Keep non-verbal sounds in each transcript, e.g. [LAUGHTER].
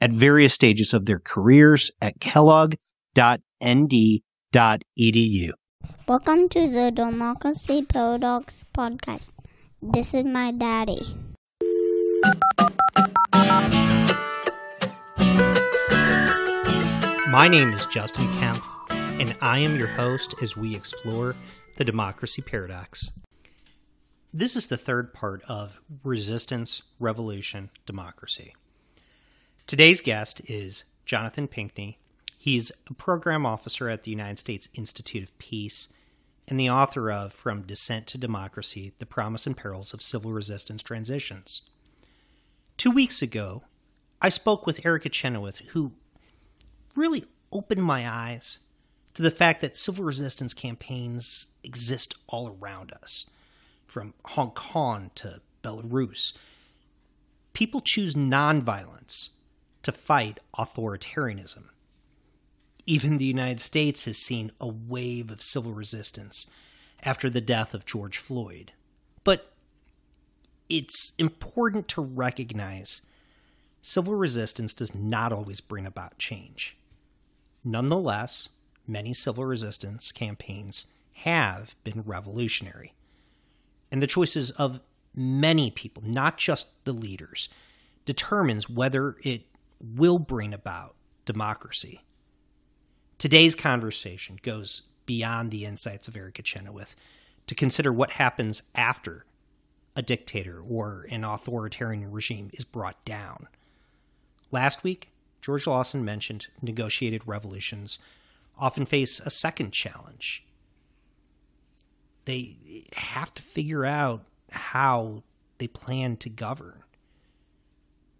at various stages of their careers at kellogg.nd.edu. Welcome to the Democracy Paradox podcast. This is my daddy. My name is Justin Kempf, and I am your host as we explore the democracy paradox. This is the third part of Resistance, Revolution, Democracy. Today's guest is Jonathan Pinckney. He's a program officer at the United States Institute of Peace and the author of From Dissent to Democracy The Promise and Perils of Civil Resistance Transitions. Two weeks ago, I spoke with Erica Chenoweth, who really opened my eyes to the fact that civil resistance campaigns exist all around us, from Hong Kong to Belarus. People choose nonviolence to fight authoritarianism. Even the United States has seen a wave of civil resistance after the death of George Floyd. But it's important to recognize civil resistance does not always bring about change. Nonetheless, many civil resistance campaigns have been revolutionary. And the choices of many people, not just the leaders, determines whether it will bring about democracy. Today's conversation goes beyond the insights of Erica Chenoweth to consider what happens after a dictator or an authoritarian regime is brought down. Last week, George Lawson mentioned negotiated revolutions often face a second challenge. They have to figure out how they plan to govern.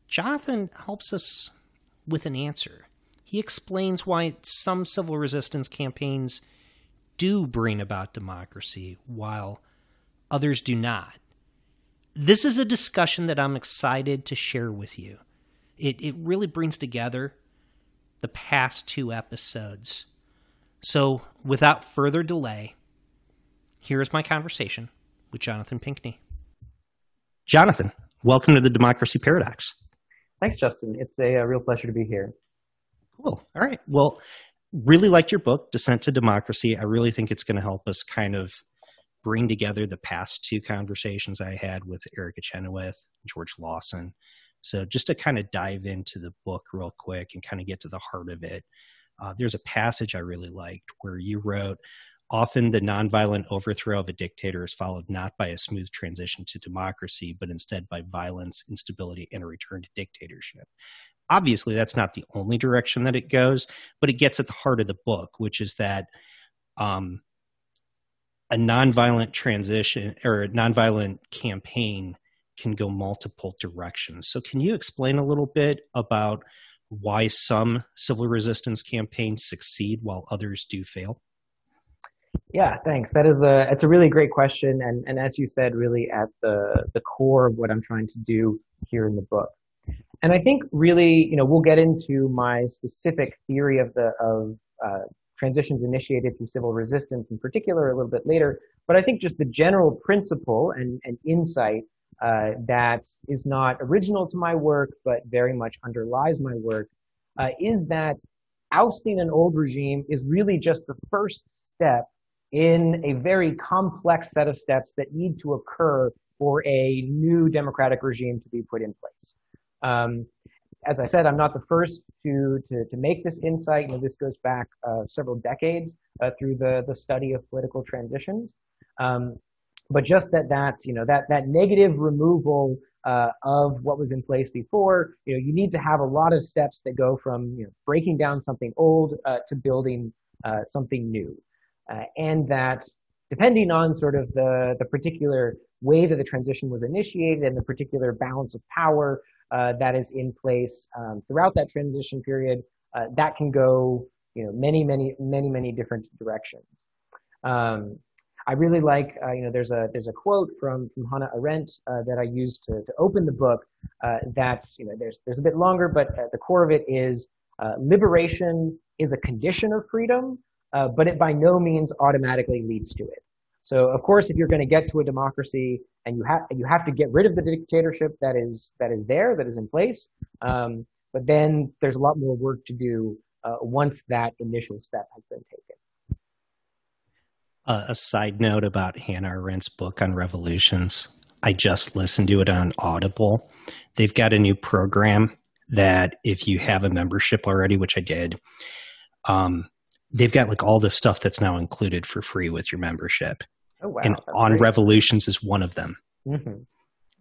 Jonathan helps us with an answer. He explains why some civil resistance campaigns do bring about democracy while others do not. This is a discussion that I'm excited to share with you. It, it really brings together the past two episodes. So, without further delay, here is my conversation with Jonathan Pinckney. Jonathan, welcome to the Democracy Paradox. Thanks, Justin. It's a, a real pleasure to be here. Cool. All right. Well, really liked your book, Dissent to Democracy. I really think it's going to help us kind of bring together the past two conversations I had with Erica Chenoweth, and George Lawson. So, just to kind of dive into the book real quick and kind of get to the heart of it, uh, there's a passage I really liked where you wrote, Often the nonviolent overthrow of a dictator is followed not by a smooth transition to democracy, but instead by violence, instability, and a return to dictatorship. Obviously, that's not the only direction that it goes, but it gets at the heart of the book, which is that um, a nonviolent transition or a nonviolent campaign can go multiple directions. So, can you explain a little bit about why some civil resistance campaigns succeed while others do fail? Yeah, thanks. That is a it's a really great question, and and as you said, really at the the core of what I'm trying to do here in the book. And I think really, you know, we'll get into my specific theory of the of uh, transitions initiated through civil resistance in particular a little bit later. But I think just the general principle and, and insight uh, that is not original to my work, but very much underlies my work, uh, is that ousting an old regime is really just the first step in a very complex set of steps that need to occur for a new democratic regime to be put in place. Um, as I said, I'm not the first to, to, to make this insight. You know, this goes back uh, several decades uh, through the, the study of political transitions. Um, but just that, that, you know, that, that negative removal uh, of what was in place before, you know, you need to have a lot of steps that go from, you know, breaking down something old uh, to building uh, something new uh, and that depending on sort of the, the particular way that the transition was initiated and the particular balance of power uh, that is in place um, throughout that transition period, uh, that can go, you know, many, many, many, many different directions. Um, I really like, uh, you know, there's a there's a quote from from Hannah Arendt uh, that I used to, to open the book. Uh, that you know, there's there's a bit longer, but at the core of it is uh, liberation is a condition of freedom, uh, but it by no means automatically leads to it. So of course, if you're going to get to a democracy and you have you have to get rid of the dictatorship that is that is there that is in place, um, but then there's a lot more work to do uh, once that initial step has been taken. Uh, a side note about Hannah Arendt's book on revolutions. I just listened to it on Audible. They've got a new program that if you have a membership already, which I did, um, they've got like all the stuff that's now included for free with your membership. Oh wow! and on great. revolutions is one of them. Mhm.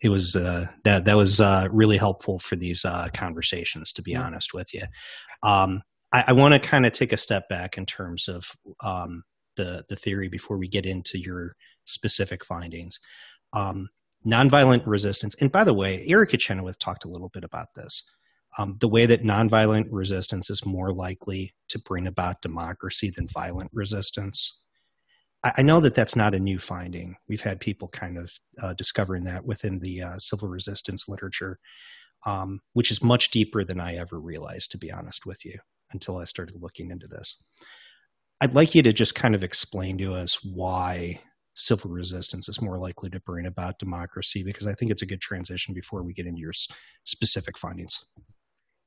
It was uh, that that was uh, really helpful for these uh, conversations. To be Mhm. honest with you, um, I, I want to kind of take a step back in terms of um, the the theory before we get into your specific findings. Um, nonviolent resistance, and by the way, Erica Chenoweth talked a little bit about this. Um, the way that nonviolent resistance is more likely to bring about democracy than violent resistance. I, I know that that's not a new finding. We've had people kind of uh, discovering that within the uh, civil resistance literature, um, which is much deeper than I ever realized, to be honest with you, until I started looking into this. I'd like you to just kind of explain to us why civil resistance is more likely to bring about democracy, because I think it's a good transition before we get into your specific findings.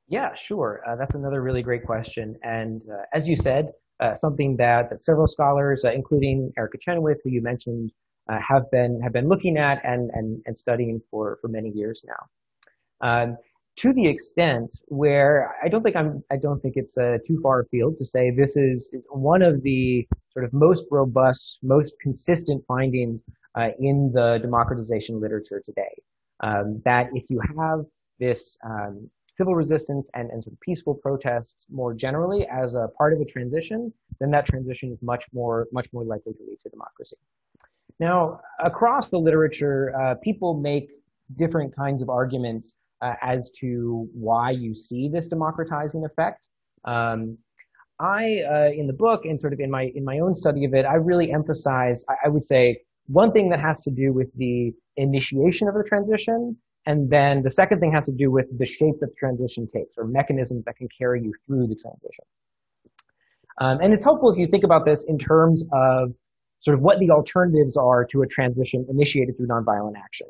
Yeah, sure. Uh, that's another really great question. And uh, as you said, uh, something that, that several scholars, uh, including Erica Chenoweth, who you mentioned, uh, have been have been looking at and and, and studying for for many years now. Um, to the extent where I don't think I'm I don't think it's uh, too far afield to say this is, is one of the sort of most robust, most consistent findings in the democratization literature today. Um, that if you have this um, civil resistance and, and sort of peaceful protests more generally as a part of a transition, then that transition is much more much more likely to lead to democracy. Now, across the literature, uh, people make different kinds of arguments uh, as to why you see this democratizing effect. Um, I, uh, in the book and sort of in my in my own study of it, I really emphasize. I, I would say one thing that has to do with the initiation of the transition, and then the second thing has to do with the shape that the transition takes, or mechanisms that can carry you through the transition. Um, and it's helpful if you think about this in terms of sort of what the alternatives are to a transition initiated through nonviolent action.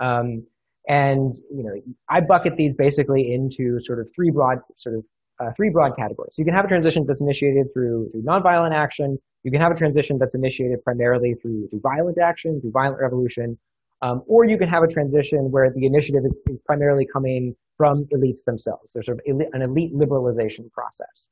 Um, and you know, I bucket these basically into sort of three broad sort of uh, three broad categories. So you can have a transition that's initiated through through nonviolent action. You can have a transition that's initiated primarily through through violent action, through violent revolution, um, or you can have a transition where the initiative is, is primarily coming from elites themselves. There's sort of elite, an elite liberalization process.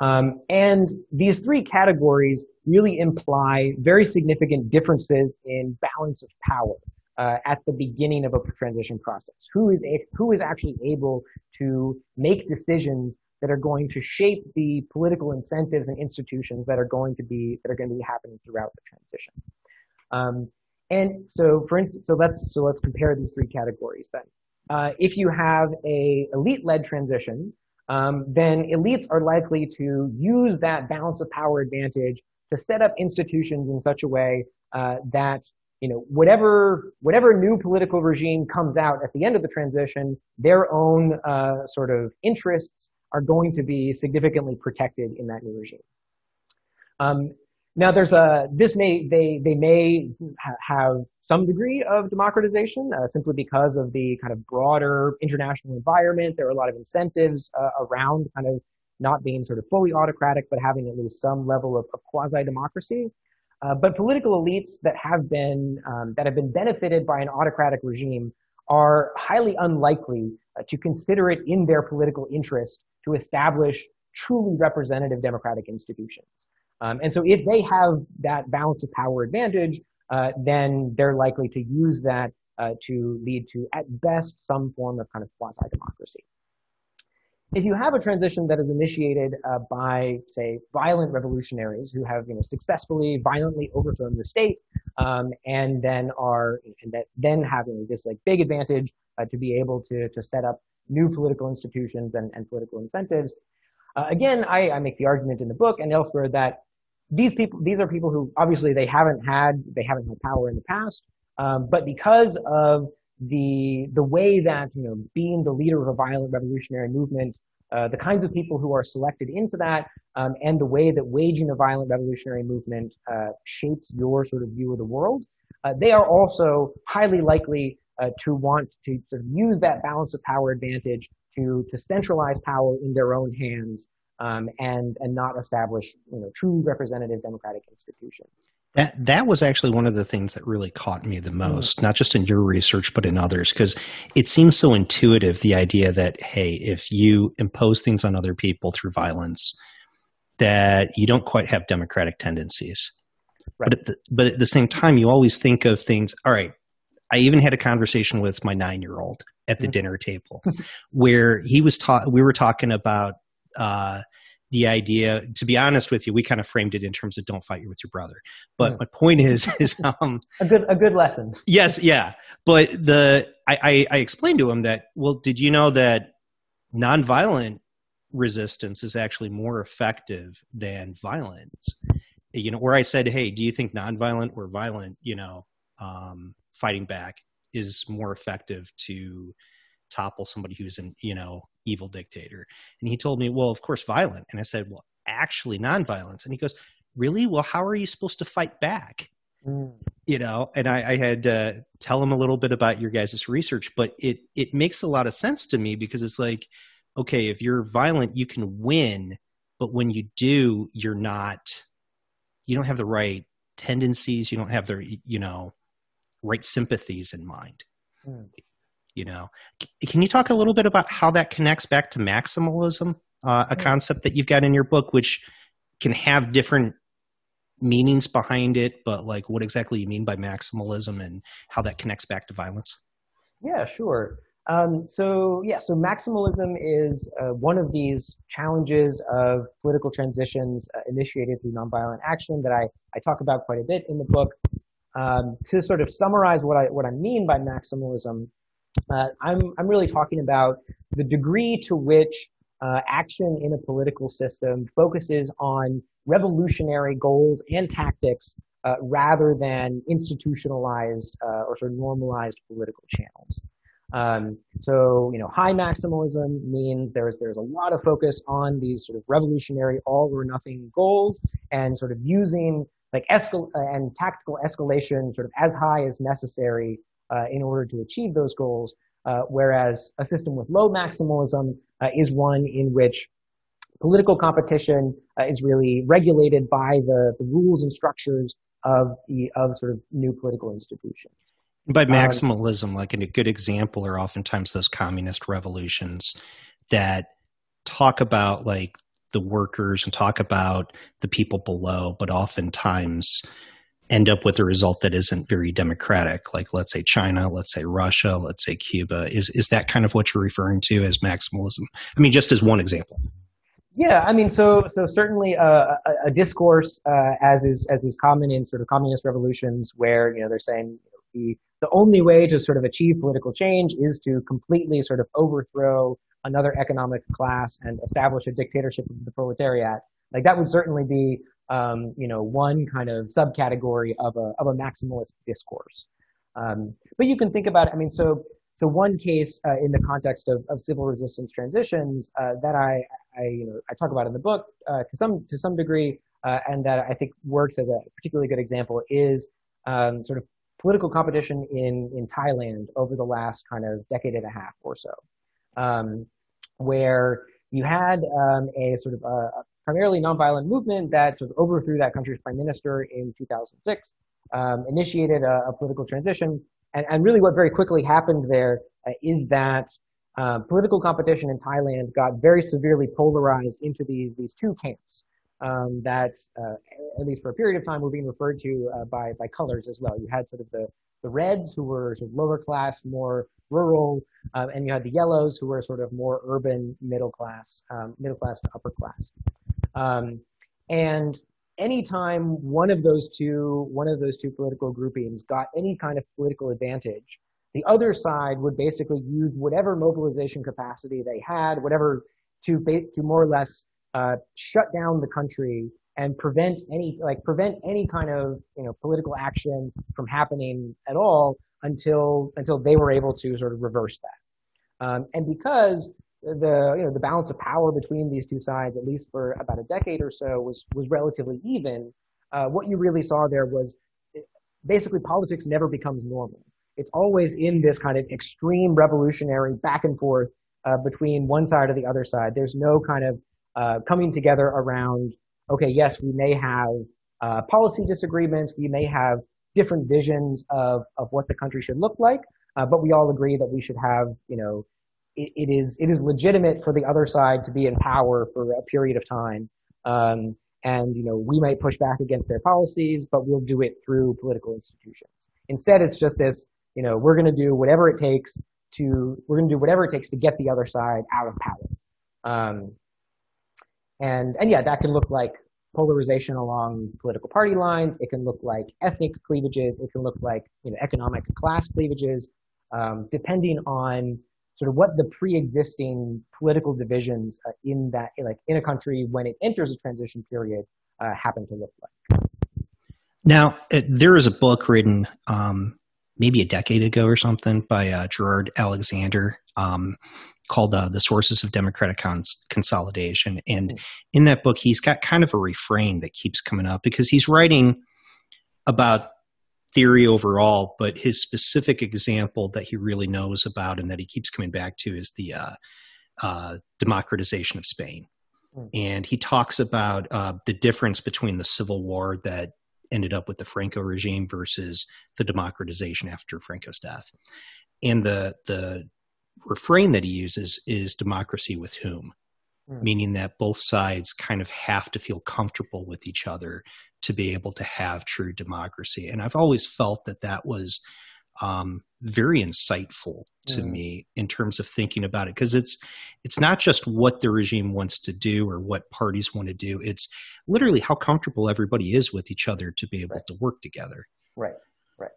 Um, and these three categories really imply very significant differences in balance of power uh, at the beginning of a transition process. Who is a, who is actually able to make decisions that are going to shape the political incentives and institutions that are going to be that are going to be happening throughout the transition. Um, and so, for instance, so let's so let's compare these three categories then. Uh, if you have a elite-led transition, um, then elites are likely to use that balance of power advantage to set up institutions in such a way uh, that you know whatever whatever new political regime comes out at the end of the transition, their own uh, sort of interests are going to be significantly protected in that new regime. Um, now, there's a this may they they may ha- have some degree of democratization uh, simply because of the kind of broader international environment. There are a lot of incentives uh, around kind of not being sort of fully autocratic, but having at least some level of, of quasi democracy. Uh, but political elites that have been um, that have been benefited by an autocratic regime are highly unlikely uh, to consider it in their political interest to establish truly representative democratic institutions. Um, and so if they have that balance of power advantage, uh, then they're likely to use that uh, to lead to, at best, some form of kind of quasi-democracy. If you have a transition that is initiated uh, by, say, violent revolutionaries who have, you know, successfully, violently overthrown the state, um, and then are, and that then having this like big advantage uh, to be able to to set up new political institutions and, and political incentives, Uh, again, I, I make the argument in the book and elsewhere that these people, these are people who obviously they haven't had, they haven't had power in the past, um, but because of the the way that you know being the leader of a violent revolutionary movement, uh, the kinds of people who are selected into that, um, and the way that waging a violent revolutionary movement uh, shapes your sort of view of the world, uh, they are also highly likely uh, to want to sort of use that balance of power advantage to to centralize power in their own hands um, and and not establish you know true representative democratic institutions. That that was actually one of the things that really caught me the mm. most, not just in your research but in others, because it seems so intuitive. The idea that hey, if you impose things on other people through violence, that you don't quite have democratic tendencies. Right. But at the, but at the same time, you always think of things. All right, I even had a conversation with my nine year old at the mm-hmm. dinner table, where he was taught. We were talking about uh, the idea to be honest with you we kind of framed it in terms of don't fight with your brother. But mm. my point is [LAUGHS] is um a good a good lesson. Yes yeah. But the I, I i explained to him that well did you know that nonviolent resistance is actually more effective than violence? You know where i said hey do you think nonviolent or violent you know um fighting back is more effective to topple somebody who's in you know evil dictator. And he told me well of course violent. And i said well actually nonviolence. And he goes really? Well how are you supposed to fight back? Mm. you know and i, I had to tell him a little bit about your guys' research but it it makes a lot of sense to me because it's like okay if you're violent you can win but when you do you're not you don't have the right tendencies. You don't have the you know right sympathies in mind. Mm you know. Can you talk a little bit about how that connects back to maximalism uh, a concept that you've got in your book which can have different meanings behind it but like what exactly you mean by maximalism and how that connects back to violence? Yeah sure. Um, so yeah so maximalism is uh, one of these challenges of political transitions uh, initiated through nonviolent action that I, I talk about quite a bit in the book. Um, to sort of summarize what I what I mean by maximalism uh, I'm, I'm really talking about the degree to which uh, action in a political system focuses on revolutionary goals and tactics uh, rather than institutionalized uh, or sort of normalized political channels. Um, so, you know, high maximalism means there's there's a lot of focus on these sort of revolutionary all or nothing goals and sort of using like escal and tactical escalation sort of as high as necessary in order to achieve those goals, uh, whereas a system with low maximalism uh, is one in which political competition is really regulated by the, the rules and structures of the of sort of new political institutions. By um, maximalism, um, like a good example are oftentimes those communist revolutions that talk about like the workers and talk about the people below, but oftentimes end up with a result that isn't very democratic like let's say china let's say russia let's say cuba. Is is that kind of what you're referring to as maximalism? I mean just as one example. Yeah i mean so so certainly a, a, discourse uh, as is as is common in sort of communist revolutions where you know they're saying the the only way to sort of achieve political change is to completely sort of overthrow another economic class and establish a dictatorship of the proletariat. Like that would certainly be um, you know, one kind of subcategory of a, of a maximalist discourse. Um, but you can think about I mean, so, so one case uh, in the context of, of civil resistance transitions uh, that I, I, you know, I talk about in the book uh, to some, to some degree, uh, and that I think works as a particularly good example is um, sort of political competition in, in Thailand over the last kind of decade and a half or so, um, where you had um, a sort of a, primarily nonviolent movement that sort of overthrew that country's prime minister in 2006, um, initiated a, a, political transition. And, and, really what very quickly happened there uh, is that uh, political competition in Thailand got very severely polarized into these, these two camps um, that, uh, at least for a period of time, were being referred to uh, by, by colors as well. You had sort of the, the Reds, who were sort of lower class, more rural, uh, and you had the Yellows, who were sort of more urban, middle class, um, middle class to upper class. Um, and anytime one of those two, one of those two political groupings got any kind of political advantage, the other side would basically use whatever mobilization capacity they had, whatever to to more or less uh, shut down the country and prevent any like prevent any kind of you know political action from happening at all until until they were able to sort of reverse that. Um, and because the you know the balance of power between these two sides, at least for about a decade or so, was was relatively even. Uh, what you really saw there was basically politics never becomes normal. It's always in this kind of extreme revolutionary back and forth uh, between one side or the other side. There's no kind of uh, coming together around, okay, yes, we may have uh, policy disagreements, we may have different visions of, of what the country should look like, uh, but we all agree that we should have, you know, it, it is it is legitimate for the other side to be in power for a period of time. Um, and you know we might push back against their policies, but we'll do it through political institutions. Instead, it's just this, you know, we're going to do whatever it takes to we're going to do whatever it takes to get the other side out of power. Um, and and yeah, that can look like polarization along political party lines. It can look like ethnic cleavages. It can look like you know economic class cleavages, um, depending on sort of what the pre-existing political divisions uh, in that like in a country when it enters a transition period uh, happen to look like. Now, it, there is a book written um, maybe a decade ago or something by uh, Gerard Alexander um, called uh, The Sources of Democratic Cons- Consolidation. And in that book, he's got kind of a refrain that keeps coming up because he's writing about theory overall, but his specific example that he really knows about and that he keeps coming back to is the uh, uh, democratization of Spain. Mm. And he talks about uh, the difference between the civil war that ended up with the Franco regime versus the democratization after Franco's death. And the the refrain that he uses is democracy with whom, mm. meaning that both sides kind of have to feel comfortable with each other to be able to have true democracy. And I've always felt that that was um, very insightful to mm. me in terms of thinking about it because it's it's not just what the regime wants to do or what parties want to do it's literally how comfortable everybody is with each other to be able right. to work together right right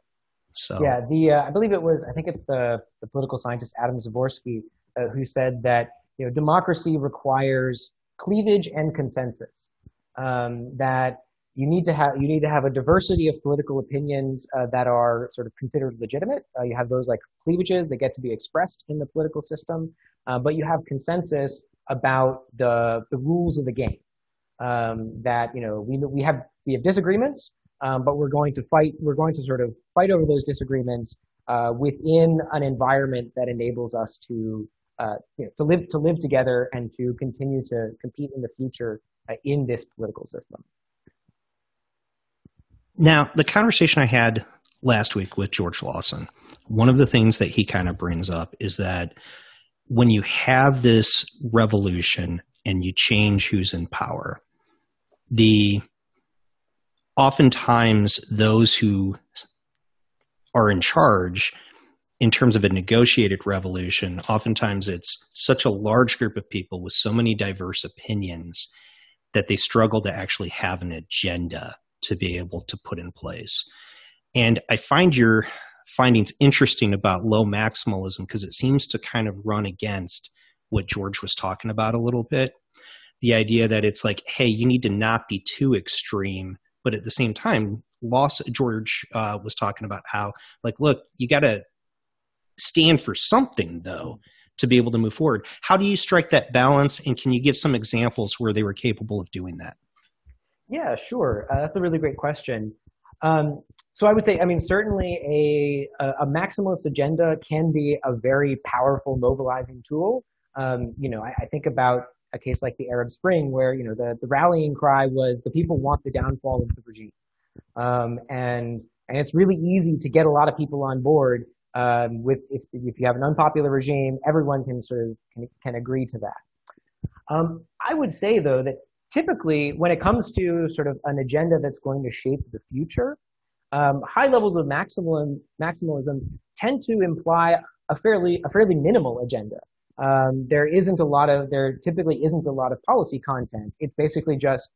so yeah the uh, i believe it was i think it's the the political scientist adam Przeworski uh, who said that you know democracy requires cleavage and consensus um, that you need to have you need to have a diversity of political opinions uh, that are sort of considered legitimate. Uh, you have those like cleavages that get to be expressed in the political system, uh, but you have consensus about the the rules of the game. Um, that you know we we have we have disagreements, um, but we're going to fight. We're going to sort of fight over those disagreements uh, within an environment that enables us to uh, you know, to live to live together and to continue to compete in the future uh, in this political system. Now, the conversation I had last week with George Lawson, one of the things that he kind of brings up is that when you have this revolution and you change who's in power, the oftentimes those who are in charge in terms of a negotiated revolution, oftentimes it's such a large group of people with so many diverse opinions that they struggle to actually have an agenda to be able to put in place. And I find your findings interesting about low maximalism because it seems to kind of run against what George was talking about a little bit. The idea that it's like, hey, you need to not be too extreme, but at the same time, loss. George uh, was talking about how, like, look, you got to stand for something though to be able to move forward. How do you strike that balance, and can you give some examples where they were capable of doing that? Yeah, sure. Uh, that's a really great question. Um, so I would say, I mean, certainly a, a, maximalist agenda can be a very powerful mobilizing tool. Um, you know, I, I, think about a case like the Arab Spring, where you know the, the rallying cry was the people want the downfall of the regime, um, and and it's really easy to get a lot of people on board um, with if if you have an unpopular regime, everyone can sort of can, can agree to that. Um, I would say though that typically when it comes to sort of an agenda that's going to shape the future, um, high levels of maximalism, maximalism tend to imply a fairly a fairly minimal agenda. Um, there isn't a lot of there typically isn't a lot of policy content. It's basically just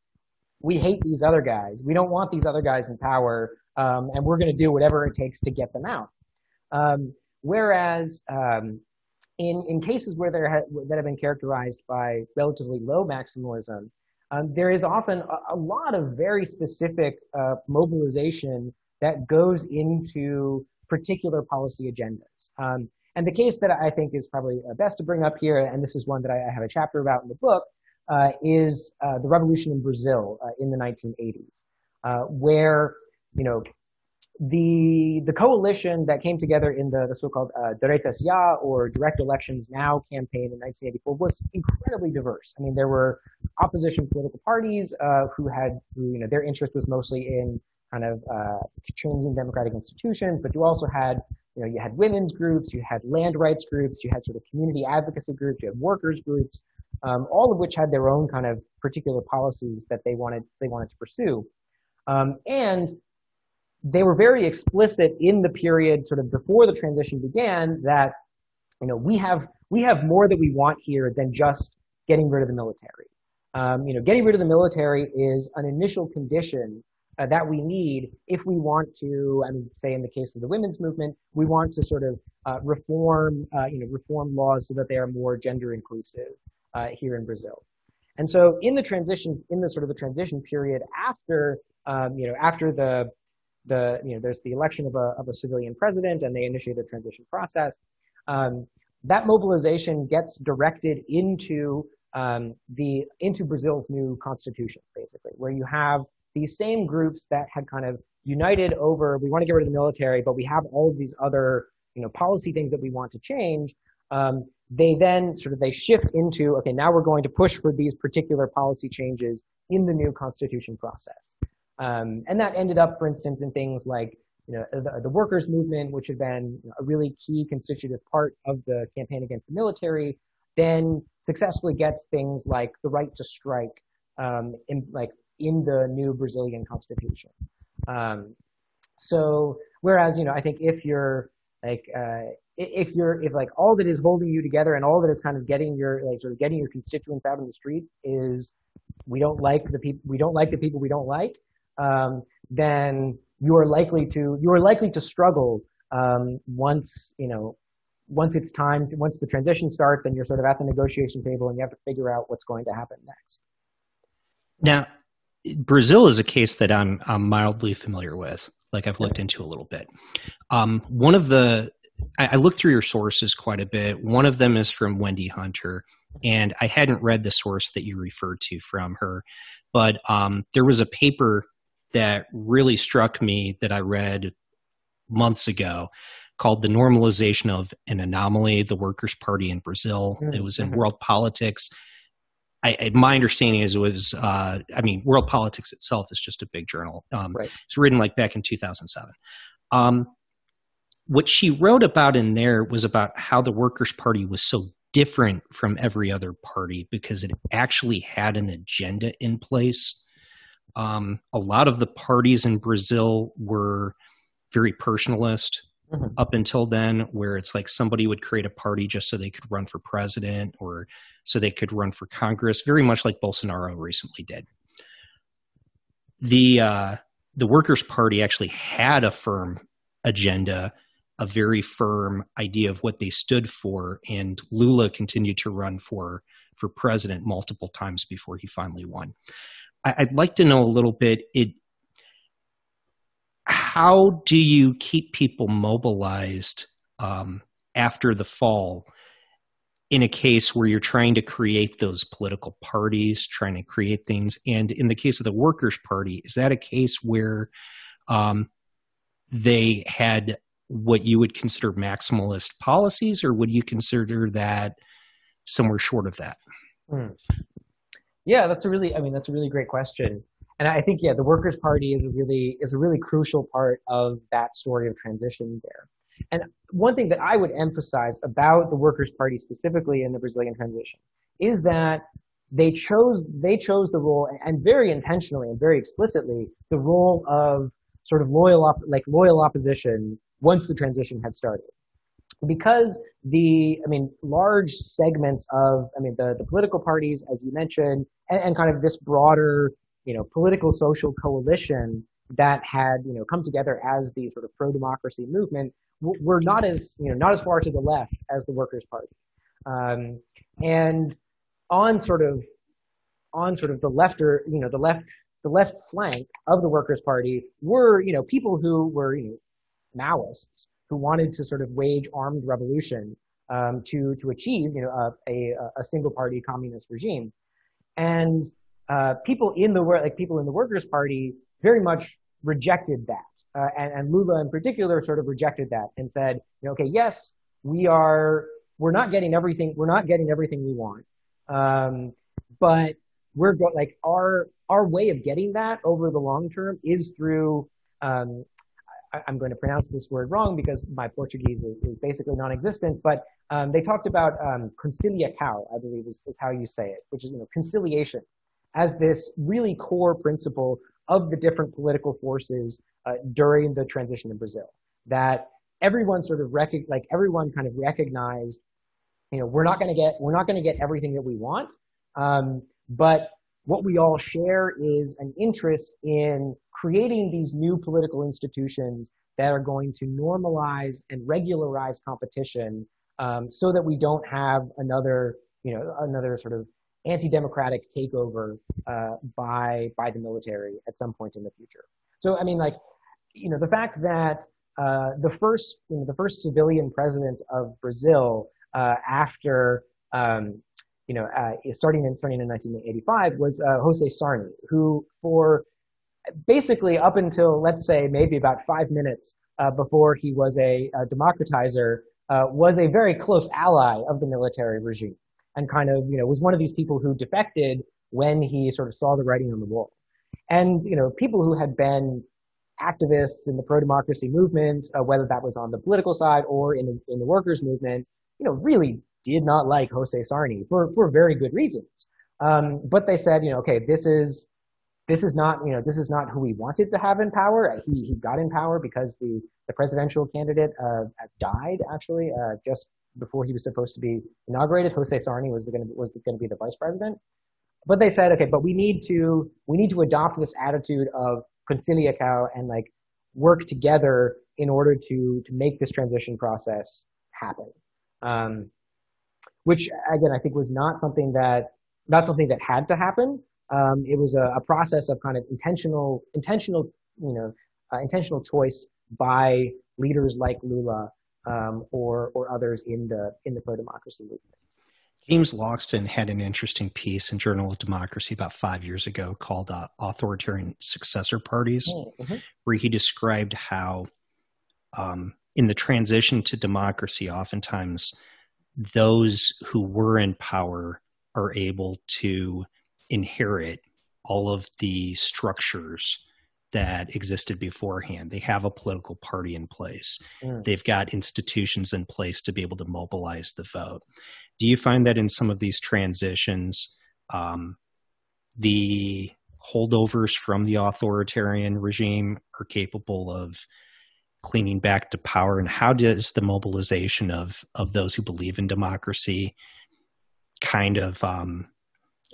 we hate these other guys. We don't want these other guys in power, um, and we're going to do whatever it takes to get them out. Um, whereas um, in, in cases where there ha- that have been characterized by relatively low maximalism, um, there is often a, a, lot of very specific uh, mobilization that goes into particular policy agendas. Um, and the case that I think is probably best to bring up here, and this is one that I have a chapter about in the book, uh, is uh, the revolution in Brazil uh, in the 1980s, uh, where you know the the coalition that came together in the, the so-called uh, Já or Direct Elections Now campaign in 1984 was incredibly diverse. I mean, there were opposition political parties uh, who had, you know, their interest was mostly in kind of uh, changing democratic institutions, but you also had, you know, you had women's groups, you had land rights groups, you had sort of community advocacy groups, you had workers groups, um, all of which had their own kind of particular policies that they wanted they wanted to pursue. Um, and they were very explicit in the period sort of before the transition began that you know we have we have more that we want here than just getting rid of the military. Um, you know, getting rid of the military is an initial condition uh, that we need if we want to. I mean, say in the case of the women's movement, we want to sort of uh, reform, uh, you know, reform laws so that they are more gender inclusive uh, here in Brazil. And so, in the transition, in the sort of the transition period after, um, you know, after the the you know there's the election of a of a civilian president and they initiate a transition process. Um, that mobilization gets directed into um, the into Brazil's new constitution, basically, where you have these same groups that had kind of united over we want to get rid of the military, but we have all of these other you know policy things that we want to change. Um, they then sort of they shift into okay now we're going to push for these particular policy changes in the new constitution process um, and that ended up, for instance, in things like you know, the, the workers' movement, which had been a really key constitutive part of the campaign against the military, then successfully gets things like the right to strike, um, in, like in the new Brazilian constitution. Um, so, whereas you know, I think if you're like uh, if you're if like all that is holding you together and all that is kind of getting your like sort of getting your constituents out in the street is we don't like the people we don't like the people we don't like um, then you are likely to you are likely to struggle um, once you know once it's time once the transition starts and you're sort of at the negotiation table and you have to figure out what's going to happen next. Now, Brazil is a case that I'm I'm mildly familiar with. Like I've looked into a little bit. Um, one of the I, I looked through your sources quite a bit. One of them is from Wendy Hunter, and I hadn't read the source that you referred to from her, but um, there was a paper that really struck me that I read months ago called The Normalization of an Anomaly, the Workers' Party in Brazil. Mm-hmm. It was in World Politics. I, I, my understanding is it was, uh, I mean, World Politics itself is just a big journal. Um, right. It's written like back in 2007. Um, what she wrote about in there was about how the Workers' Party was so different from every other party because it actually had an agenda in place um, a lot of the parties in Brazil were very personalist mm-hmm. up until then, where it's like somebody would create a party just so they could run for president or so they could run for Congress, very much like Bolsonaro recently did. The uh, the Workers' Party actually had a firm agenda, a very firm idea of what they stood for, and Lula continued to run for for president multiple times before he finally won. I'd like to know a little bit. It how do you keep people mobilized um, after the fall in a case where you're trying to create those political parties, trying to create things? And in the case of the Workers' Party, is that a case where um, they had what you would consider maximalist policies, or would you consider that somewhere short of that? Hmm. Yeah, that's a really, I mean, that's a really great question. And I think, yeah, the Workers' Party is a really, is a really crucial part of that story of transition there. And one thing that I would emphasize about the Workers' Party specifically in the Brazilian transition is that they chose, they chose the role and very intentionally and very explicitly the role of sort of loyal, op- like loyal opposition once the transition had started because the, I mean, large segments of, I mean, the, the political parties, as you mentioned, and, and kind of this broader, you know, political social coalition that had, you know, come together as the sort of pro-democracy movement were not as, you know, not as far to the left as the Workers' Party. Um, and on sort of on sort of the left or you know the left the left flank of the Workers' Party were you know people who were you know, Maoists who wanted to sort of wage armed revolution um, to to achieve you know a, a, a single party communist regime, and uh, people in the like people in the Workers' Party very much rejected that. Uh, and, and, Lula in particular sort of rejected that and said, you know, okay, yes, we are, we're not getting everything, we're not getting everything we want. Um, but we're go- like our, our way of getting that over the long term is through, um, I, am going to pronounce this word wrong because my Portuguese is, is basically non-existent, but um, they talked about um, conciliação, I believe is, is how you say it, which is you know conciliation, as this really core principle of the different political forces uh, during the transition in Brazil. That everyone sort of like everyone kind of recognized, you know, we're not going to get we're not going to get everything that we want, um, but what we all share is an interest in creating these new political institutions that are going to normalize and regularize competition um, so that we don't have another, you know, another sort of anti-democratic takeover uh, by by the military at some point in the future. So I mean, like, you know, the fact that uh, the first you know, the first civilian president of Brazil uh, after um, you know uh, starting in starting in 1985 was uh, Jose Sarney, who for basically up until let's say maybe about five minutes uh, before he was a, a democratizer was a very close ally of the military regime and kind of, you know, was one of these people who defected when he sort of saw the writing on the wall. And, you know, people who had been activists in the pro-democracy movement, uh, whether that was on the political side or in the, in the workers movement, you know, really did not like Jose Sarney for, for very good reasons. Um, but they said, you know, okay, this is, this is not, you know, this is not who we wanted to have in power. He, he got in power because the, the presidential candidate, uh, died actually, uh, just before he was supposed to be inaugurated. Jose Sarney was going to was going to be the vice president. But they said, okay, but we need to we need to adopt this attitude of conciliação and like work together in order to to make this transition process happen. Um, which again, I think was not something that not something that had to happen. Um, it was a, a, process of kind of intentional intentional you know uh, intentional choice by leaders like Lula um, or or others in the in the pro democracy movement. James Loxton had an interesting piece in Journal of Democracy about five years ago called uh, "Authoritarian Successor Parties," oh, mm-hmm. where he described how, um, in the transition to democracy, oftentimes those who were in power are able to inherit all of the structures that existed beforehand. They have a political party in place. Mm. They've got institutions in place to be able to mobilize the vote. Do you find that in some of these transitions, um, the holdovers from the authoritarian regime are capable of cleaning back to power? And how does the mobilization of of those who believe in democracy kind of um,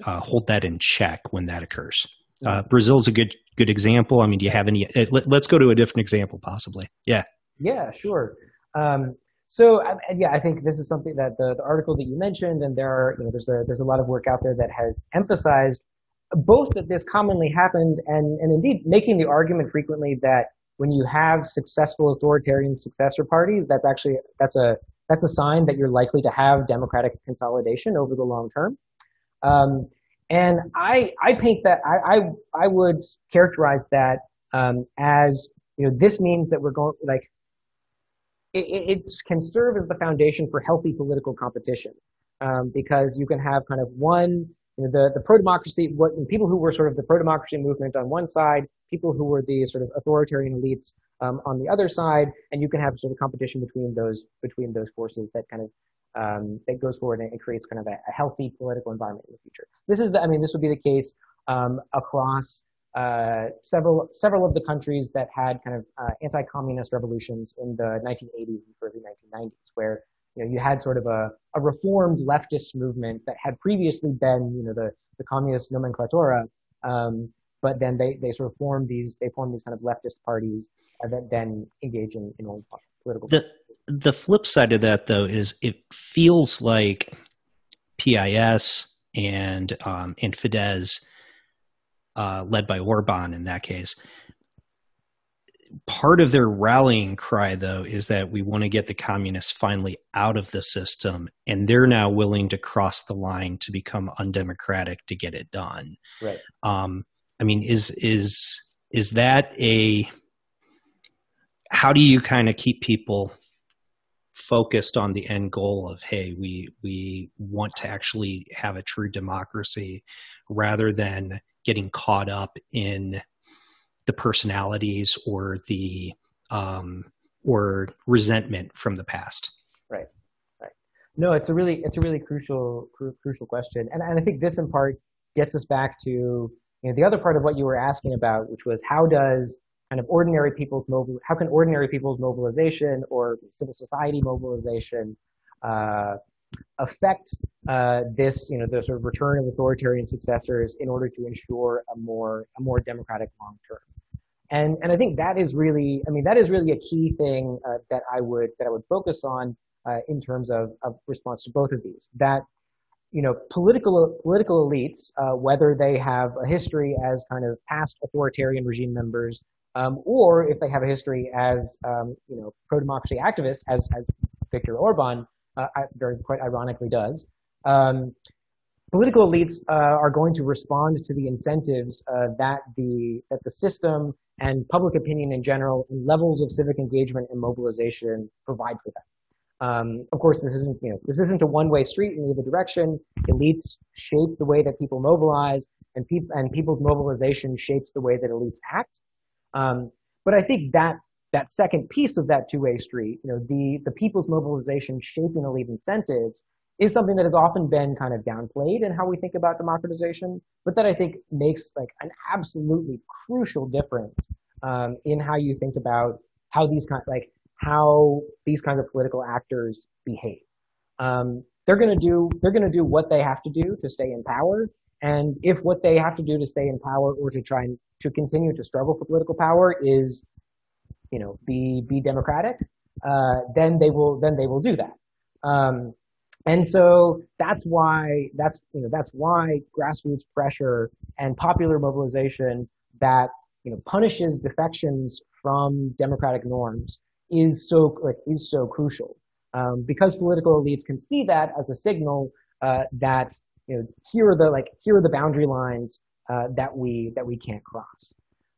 uh, hold that in check when that occurs? Uh, Brazil's a good good example. I mean, do you have any? Uh, let, us go to a different example, possibly. Yeah. Yeah, sure. Um, so yeah, I think this is something that the, the article that you mentioned, and there are you know there's a there's a lot of work out there that has emphasized both that this commonly happens and and indeed making the argument frequently that when you have successful authoritarian successor parties, that's actually that's a that's a sign that you're likely to have democratic consolidation over the long term. Um, and I, I paint that, I, I, I would characterize that um, as, you know, this means that we're going, like, it, it can serve as the foundation for healthy political competition. Um, because you can have kind of one, know, the, the pro-democracy, what, people who were sort of the pro-democracy movement on one side, people who were the sort of authoritarian elites um, on the other side, and you can have sort of competition between those, between those forces that kind of um, that goes forward and, creates kind of a, a, healthy political environment in the future. This is the, I mean, this would be the case um, across uh, several several of the countries that had kind of uh, anti-communist revolutions in the 1980s and early 1990s, where you know you had sort of a, a reformed leftist movement that had previously been you know the the communist nomenclatura, um, but then they they sort of formed these they formed these kind of leftist parties that then engage in in political. The, the flip side of that, though, is it feels like PIS and um, and Fidesz, uh, led by Orban in that case, part of their rallying cry, though, is that we want to get the communists finally out of the system, and they're now willing to cross the line to become undemocratic to get it done. Right. Um, I mean, is is is that a how do you kind of keep people focused on the end goal of hey we we want to actually have a true democracy rather than getting caught up in the personalities or the um, or resentment from the past. Right right. No it's a really it's a really crucial cru- crucial question. And, and i think this in part gets us back to you know, the other part of what you were asking about which was how does kind of ordinary people's mobile, how can ordinary people's mobilization or civil society mobilization uh, affect uh, this, you know, the sort of return of authoritarian successors in order to ensure a more a more democratic long term. And and I think that is really, I mean, that is really a key thing uh, that I would that I would focus on uh, in terms of, of response to both of these. That you know, political political elites, uh, whether they have a history as kind of past authoritarian regime members um, or if they have a history as um, you know pro-democracy activists, as as Viktor Orban uh, very quite ironically does. Um, political elites uh, are going to respond to the incentives uh, that the that the system and public opinion in general and levels of civic engagement and mobilization provide for them. Um, of course, this isn't you know this isn't a one-way street in either direction. Elites shape the way that people mobilize, and people and people's mobilization shapes the way that elites act. Um, but I think that that second piece of that two-way street, you know, the the people's mobilization shaping elite incentives, is something that has often been kind of downplayed in how we think about democratization, but that I think makes like an absolutely crucial difference um, in how you think about how these kind like how these kinds of political actors behave. Um, they're going to do they're going to do what they have to do to stay in power, and if what they have to do to stay in power or to try and to continue to struggle for political power is, you know, be be democratic, uh, then they will then they will do that. Um, and so that's why that's you know that's why grassroots pressure and popular mobilization that you know punishes defections from democratic norms is so like is so crucial um, because political elites can see that as a signal uh, that you know here are the like here are the boundary lines uh, that we that we can't cross.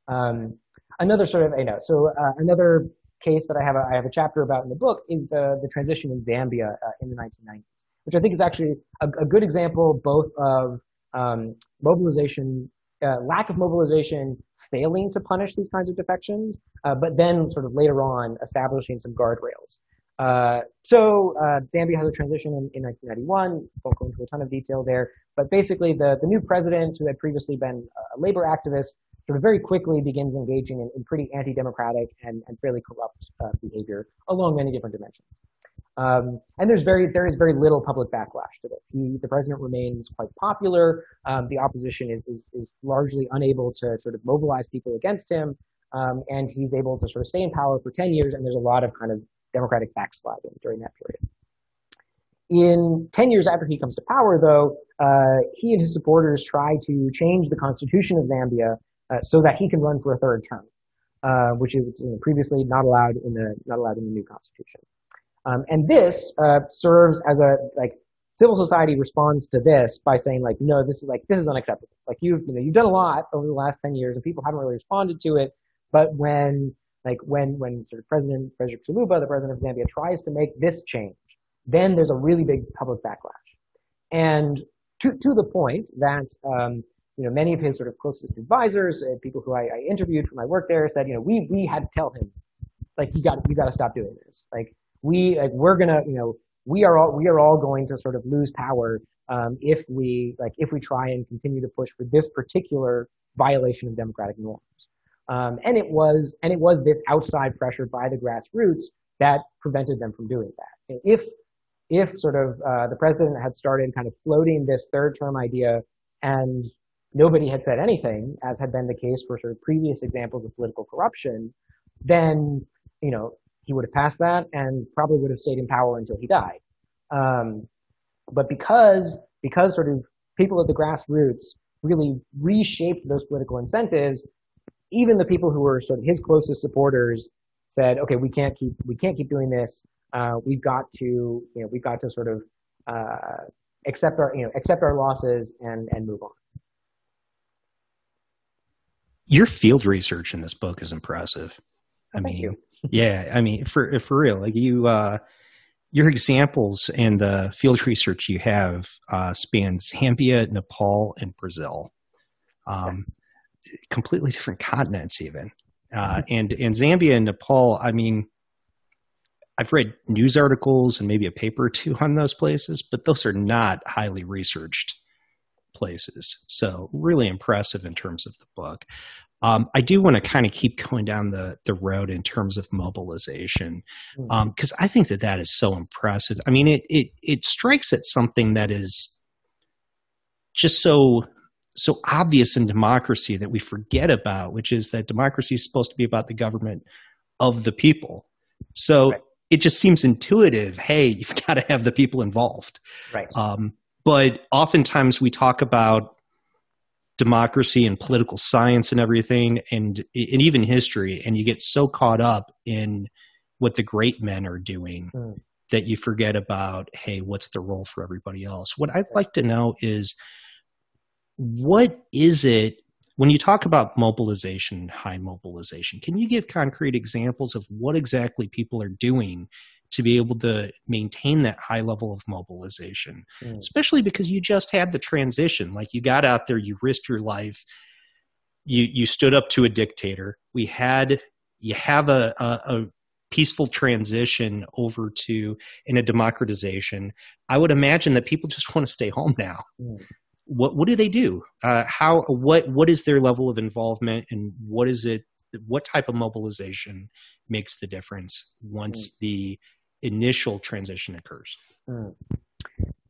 Um, another sort of you know so uh, another case that I have a, I have a chapter about in the book is the the transition in Zambia uh, in the 1990s, which I think is actually a, a good example both of um, mobilization, uh, lack of mobilization, failing to punish these kinds of defections, uh, but then sort of later on establishing some guardrails. Uh, so uh, Zambia has a transition in, in 1991. Won't go into a ton of detail there, but basically the, the new president, who had previously been a labor activist, sort of very quickly begins engaging in, in pretty anti-democratic and, and fairly corrupt uh, behavior along many different dimensions. Um, and there's very there is very little public backlash to this. He, the president remains quite popular. Um, the opposition is, is, is largely unable to sort of mobilize people against him, um, and he's able to sort of stay in power for 10 years. And there's a lot of kind of Democratic backsliding during that period. In 10 years after he comes to power, though, uh, he and his supporters try to change the constitution of Zambia uh, so that he can run for a third term, uh, which is you know, previously not allowed in the not allowed in the new constitution. Um, and this uh, serves as a like civil society responds to this by saying like, no, this is like this is unacceptable. Like you've you know you've done a lot over the last 10 years and people haven't really responded to it. But when like when, when sort of President Frederick Chiluba, the president of Zambia, tries to make this change, then there's a really big public backlash. And to, to the point that, um, you know, many of his sort of closest advisors, uh, people who I, I, interviewed for my work there said, you know, we, we had to tell him, like, you got, you got to stop doing this. Like, we, like, we're gonna, you know, we are all, we are all going to sort of lose power, um, if we, like, if we try and continue to push for this particular violation of democratic norms. Um, and it was, and it was this outside pressure by the grassroots that prevented them from doing that. If, if sort of uh, the president had started kind of floating this third term idea and nobody had said anything, as had been the case for sort of previous examples of political corruption, then, you know, he would have passed that and probably would have stayed in power until he died. Um, but because because sort of people at the grassroots really reshaped those political incentives, even the people who were sort of his closest supporters said, okay, we can't keep we can't keep doing this. Uh, we've got to you know we've got to sort of uh, accept our you know accept our losses and and move on. Your field research in this book is impressive. I Thank mean, [LAUGHS] yeah, I mean, for for real, like you, uh, your examples and the field research you have uh, span Zambia, Nepal, and Brazil. Um, completely different continents, even. Uh, and and Zambia and Nepal. I mean, I've read news articles and maybe a paper or two on those places, but those are not highly researched places. So really impressive in terms of the book. Um, I do want to kind of keep going down the the road in terms of mobilization because I think that that is so impressive. I mean, it it it strikes at something that is just so so obvious in democracy that we forget about, which is that democracy is supposed to be about the government of the people. So Right. it just seems intuitive. Hey, [LAUGHS] you've got to have the people involved. Right. Um, but oftentimes we talk about democracy and political science and everything, and and even history, and you get so caught up in what the great men are doing Mm. that you forget about hey, what's the role for everybody else? What I'd like to know is what is it when you talk about mobilization, high mobilization? Can you give concrete examples of what exactly people are doing to be able to maintain that high level of mobilization? Mm. especially because you just had the transition. Like you got out there, you risked your life, you you stood up to a dictator. We had you have a, a, a peaceful transition over to in a democratization. I would imagine that people just [LAUGHS] want to stay home now. Mm. What what do they do? Uh, how what what is their level of involvement and what is it? What type of mobilization makes the difference once the initial transition occurs? Mm.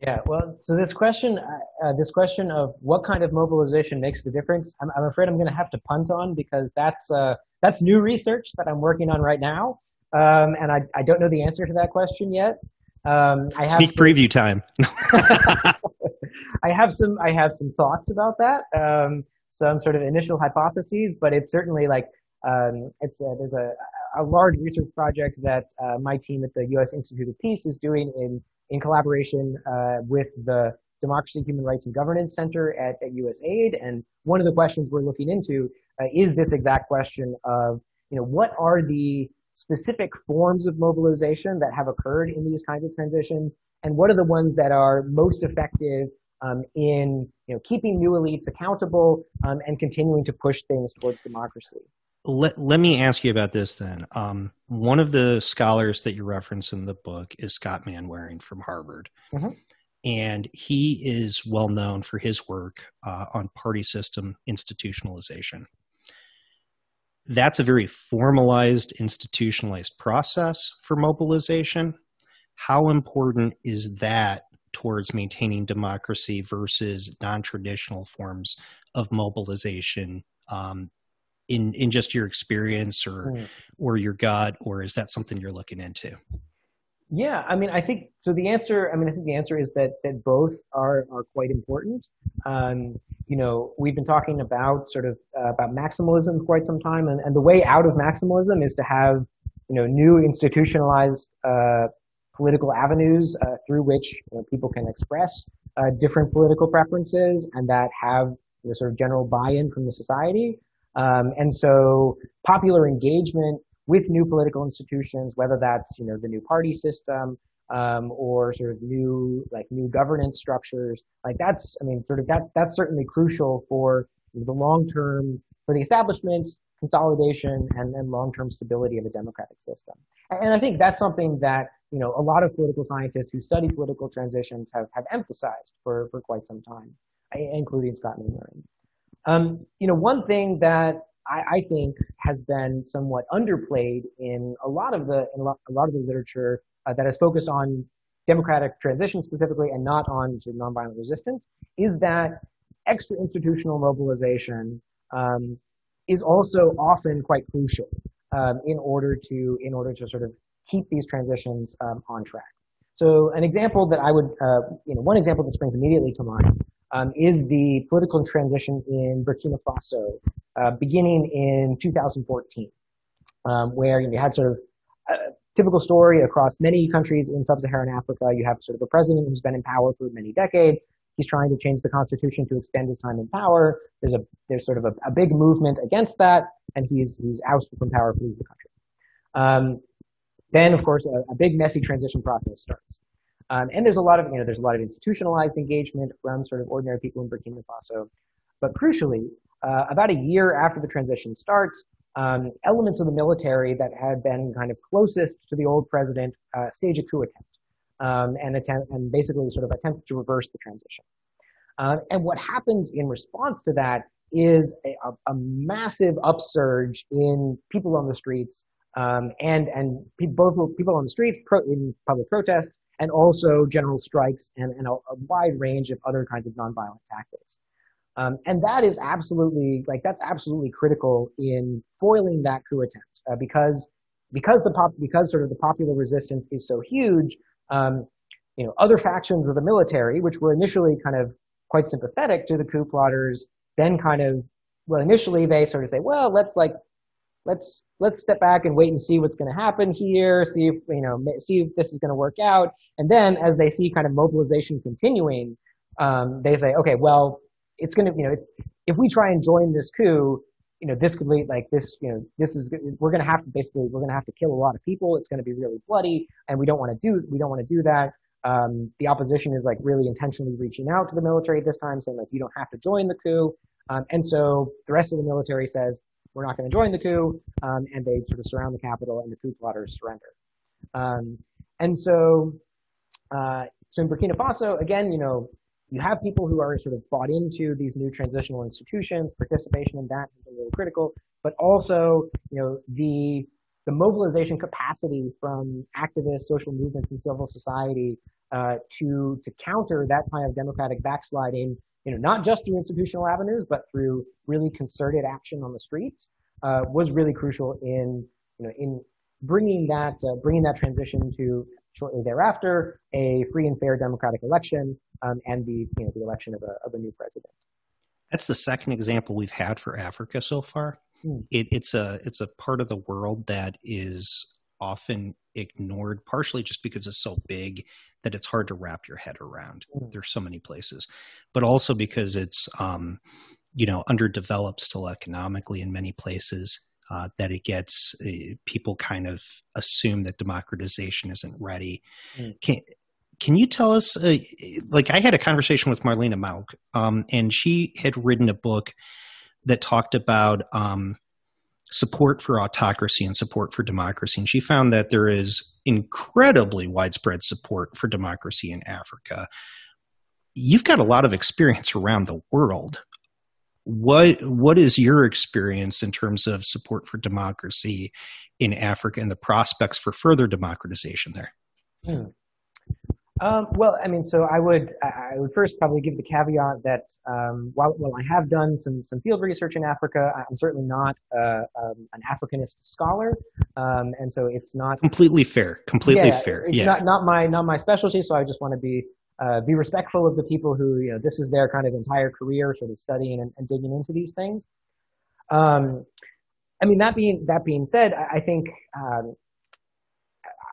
Yeah, well, so this question, uh, uh, this question of what kind of mobilization makes the difference, I'm, I'm afraid I'm going to have to punt on because that's uh, that's new research that I'm working on right now, um, and I, I don't know the answer to that question yet. Um, I have Sneak some, preview time. [LAUGHS] [LAUGHS] I have some I have some thoughts about that, um, some sort of initial hypotheses, but it's certainly like um, it's uh, there's a a large research project that uh, my team at the U.S. Institute of Peace is doing in in collaboration uh, with the Democracy, Human Rights, and Governance Center at, at USAID. And one of the questions we're looking into uh, is this exact question of you know what are the specific forms of mobilization that have occurred in these kinds of transitions, and what are the ones that are most effective um, in you know keeping new elites accountable um, and continuing to push things towards democracy. Let, let me ask you about this then. Um, one of the scholars that you reference in the book is Scott Mainwaring from Harvard. Mhm. And he is well known for his work uh, on party system institutionalization. That's a very formalized, institutionalized process for mobilization. How important is that towards maintaining democracy versus non traditional forms of mobilization um, in in just your experience or Mm. or your gut or is that something you're looking into Yeah, I mean, I think so. The answer, I mean, I think the answer is that that both are are quite important. Um, you know, we've been talking about sort of uh, about maximalism for quite some time, and, and the way out of maximalism is to have you know new institutionalized uh, political avenues uh, through which you know, people can express uh, different political preferences and that have you know, sort of general buy-in from the society. Um, and so, popular engagement with new political institutions, whether that's you know the new party system um, or sort of new like new governance structures, like that's I mean sort of that that's certainly crucial for the long term for the establishment, consolidation, and, and long term stability of a democratic system. And, I think that's something that you know a lot of political scientists who study political transitions have have emphasized for for quite some time, including Scott Mainwaring. Um, you know, one thing that I, I, think has been somewhat underplayed in a lot of the in a lot, a lot of the literature uh, that is focused on democratic transition specifically and not on sort of nonviolent resistance is that extra institutional mobilization um, is also often quite crucial. um, in order to in order to sort of keep these transitions um, on track. So an example that I would, uh, you know, one example that springs immediately to mind um, is the political transition in Burkina Faso, uh, beginning in 2014, um, where you, had sort of a typical story across many countries in sub-Saharan Africa. You have sort of a president who's been in power for many decades. He's trying to change the constitution to extend his time in power. There's a there's sort of a, a big movement against that, and he's he's ousted from power, flees the country. Um, then, of course, a, a, big messy transition process starts. Um, and there's a lot of, you know, there's a lot of institutionalized engagement from sort of ordinary people in Burkina Faso. But crucially, uh, about a year after the transition starts, um, elements of the military that had been kind of closest to the old president uh, stage a coup attempt um, and attempt and basically sort of attempt to reverse the transition. Uh, and what happens in response to that is a, a, massive upsurge in people on the streets um, and and people, both people on the streets pro, in public protests and also general strikes and, and a, a, wide range of other kinds of nonviolent tactics. Um, and that is absolutely like that's absolutely critical in foiling that coup attempt uh, because because the pop because sort of the popular resistance is so huge. Um, you know, other factions of the military, which were initially kind of quite sympathetic to the coup plotters, then kind of well, initially they sort of say, well, let's like let's let's step back and wait and see what's going to happen here see if you know see if this is going to work out. And then as they see kind of mobilization continuing um, they say okay well it's going to you know if we try and join this coup you know this could lead like this you know this is we're going to have to basically we're going to have to kill a lot of people. It's going to be really bloody and we don't want to do we don't want to do that. Um, the opposition is like really intentionally reaching out to the military this time saying like you don't have to join the coup. Um, and so the rest of the military says we're not going to join the coup, um, and they sort of surround the capital, and the coup plotters surrender. Um, and so, uh, so in Burkina Faso, again, you know, you have people who are sort of bought into these new transitional institutions. Participation in that has been really critical, but also, you know, the the mobilization capacity from activists, social movements, and civil society uh, to to counter that kind of democratic backsliding you know, not just through institutional avenues, but through really concerted action on the streets, uh, was really crucial in, you know, in bringing that, uh, bringing that transition to shortly thereafter a free and fair democratic election um, and the, you know, the election of a, of a new president. That's the second example we've had for Africa so far. Hmm. It, it's a it's a part of the world that is often ignored, partially just because it's so big that it's hard to wrap your head around. Mm. There's so many places, but also because it's um, you know underdeveloped still economically in many places. Uh, that it gets uh, people kind of assume that democratization isn't ready. Mm. Can can you tell us? Uh, like I had a conversation with Marlena Mauk, um, and she had written a book that talked about um, support for autocracy and support for democracy. And she found that there is incredibly widespread support for democracy in Africa. You've got a lot of experience around the world. What what is your experience in terms of support for democracy in Africa and the prospects for further democratization there? Hmm. Um, well, I mean, so I would I would first probably give the caveat that um, while, while I have done some some field research in Africa, I'm certainly not uh, um, an Africanist scholar, um, and so it's not completely fair. Completely yeah, fair. It's yeah. not not my not my specialty. So I just want to be uh, be respectful of the people who you know this is their kind of entire career, sort of studying and, and digging into these things. Um, I mean that being that being said, I, I think um,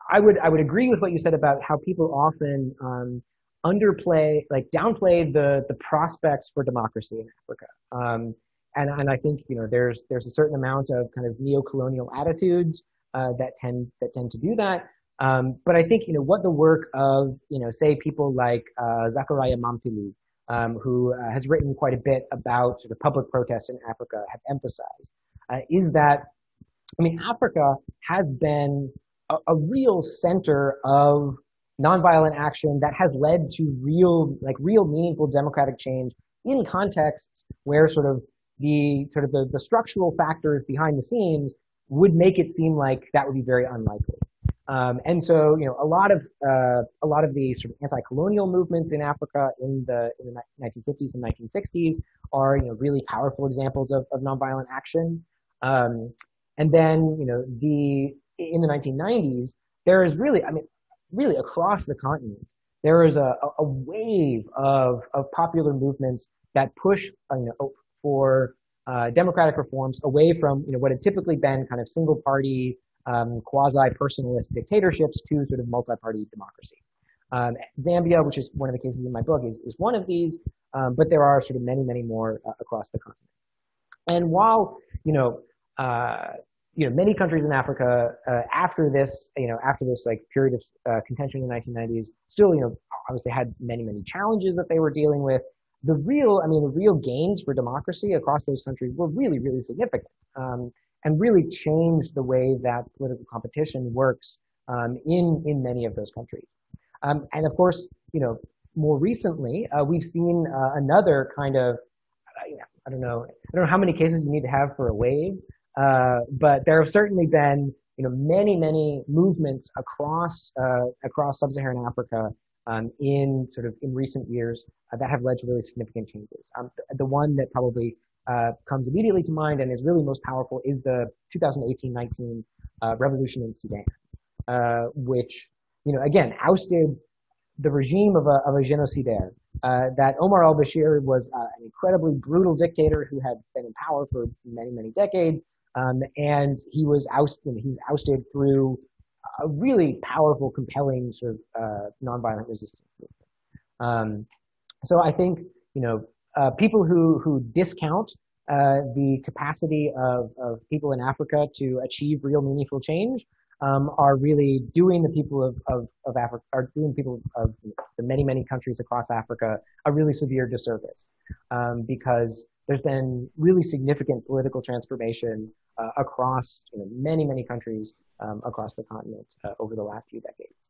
I would I would agree with what you said about how people often um, underplay, like downplay the the prospects for democracy in Africa. Um, and and I think you know there's there's a certain amount of kind of neo-colonial attitudes uh, that tend that tend to do that. Um, but I think you know what the work of you know say people like uh, Zachariah Mampilly, um, who uh, has written quite a bit about sort of public protests in Africa, have emphasized uh, is that I mean Africa has been a, a real center of nonviolent action that has led to real, like real meaningful democratic change in contexts where sort of the sort of the, the structural factors behind the scenes would make it seem like that would be very unlikely. Um, and so, you know, a lot of uh, a lot of the sort of anti-colonial movements in Africa in the in the 1950s and 1960s are, you know, really powerful examples of, of nonviolent action. Um, And then, you know, the, in the 1990s, there is really, I mean, really across the continent, there is a, a wave of, of popular movements that push uh, you know, for uh, democratic reforms away from you know, what had typically been kind of single party, um, quasi personalist dictatorships to sort of multi party democracy. Um, Zambia, which is one of the cases in my book, is, is one of these, um, but there are sort of many, many more uh, across the continent. And while, you know, uh, you know, many countries in Africa uh, after this, you know, after this like period of uh, contention in the 1990s, still, you know, obviously had many, many challenges that they were dealing with. The real, I mean, the real gains for democracy across those countries were really, really significant, um, and really changed the way that political competition works um, in in many of those countries. Um, and of course, you know, more recently, uh, we've seen uh, another kind of, uh, I don't know, I don't know how many cases you need to have for a wave, uh, but there have certainly been, you know, many, many movements across uh, across sub-Saharan Africa um, in sort of in recent years uh, that have led to really significant changes. Um, the one that probably comes immediately to mind and is really most powerful is the 2018-19 revolution in Sudan, which you know, again, ousted the regime of a, of a. Uh, that Omar al-Bashir was uh, an incredibly brutal dictator who had been in power for many, many decades. Um, and he was ousted, ousted through a really powerful, compelling sort of uh, nonviolent resistance movement. Um, so I think, you know, uh, people who, who discount uh, the capacity of, of people in Africa to achieve real meaningful change um, are really doing the people of, of, of Africa, are doing people of the many, many countries across Africa a really severe disservice um, because there's been really significant political transformation uh, across you know, many, many countries um, across the continent uh, over the last few decades.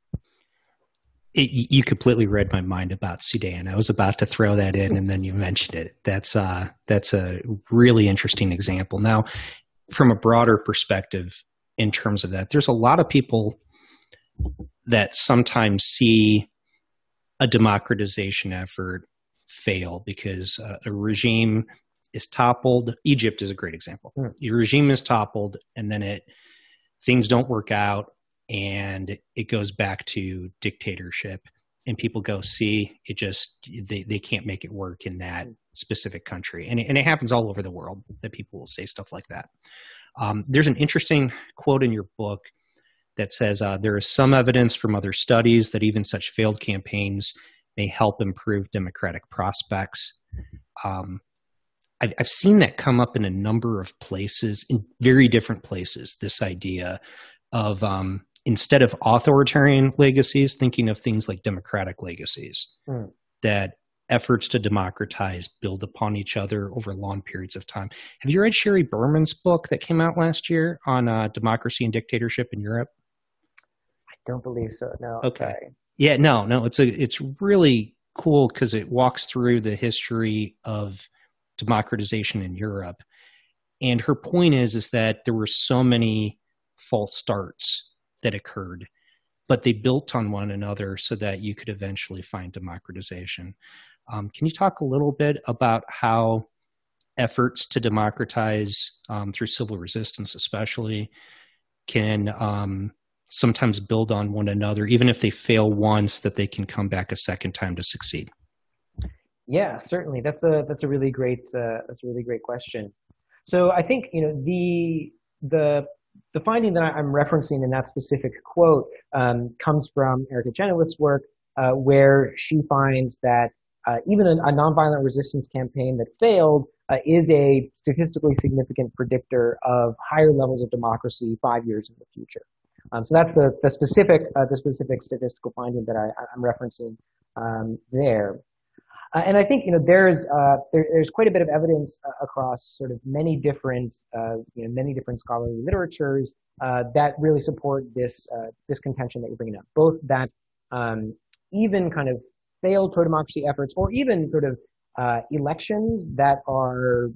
It, you completely read my mind about Sudan. I was about to throw that in, and then you mentioned it. That's uh, that's a really interesting example. Now, from a broader perspective, in terms of that. There's a lot of people that sometimes see a democratization effort fail because uh, a regime is toppled. Egypt is a great example. Mm. Your regime is toppled, and then it things don't work out, and it goes back to dictatorship. And people go, see, it just they, they can't make it work in that specific country, and it, and it happens all over the world that people will say stuff like that. Um, there's an interesting quote in your book that says uh, there is some evidence from other studies that even such failed campaigns may help improve democratic prospects. Um, I've, I've, seen that come up in a number of places, in very different places. This idea of um, instead of authoritarian legacies, thinking of things like democratic legacies. Mm. That efforts to democratize build upon each other over long periods of time. Have you read Sheri Berman's book that came out last year on uh, democracy and dictatorship in Europe? I don't believe so. No. Okay. Sorry. Yeah, no, no. It's a it's really cool because it walks through the history of democratization in Europe. And her point is is that there were so many false starts that occurred but they built on one another so that you could eventually find democratization. Um, can you talk a little bit about how efforts to democratize um, through civil resistance, especially, can um, sometimes build on one another, even if they fail once, that they can come back a second time to succeed? Yeah, certainly. That's a that's a really great uh, that's a really great question. So I think you know the the the finding that I'm referencing in that specific quote um, comes from Erica Chenoweth's work, uh, where she finds that uh, even a, a, nonviolent resistance campaign that failed uh, is a statistically significant predictor of higher levels of democracy five years in the future. Um, so that's the, the specific uh, the specific statistical finding that I, am referencing um, there. Uh, and I think you know there's uh, there, there's quite a bit of evidence uh, across sort of many different you know many different scholarly literatures that really support this this contention that you're bringing up. Both that um, even kind of failed pro-democracy efforts or even sort of uh, elections that are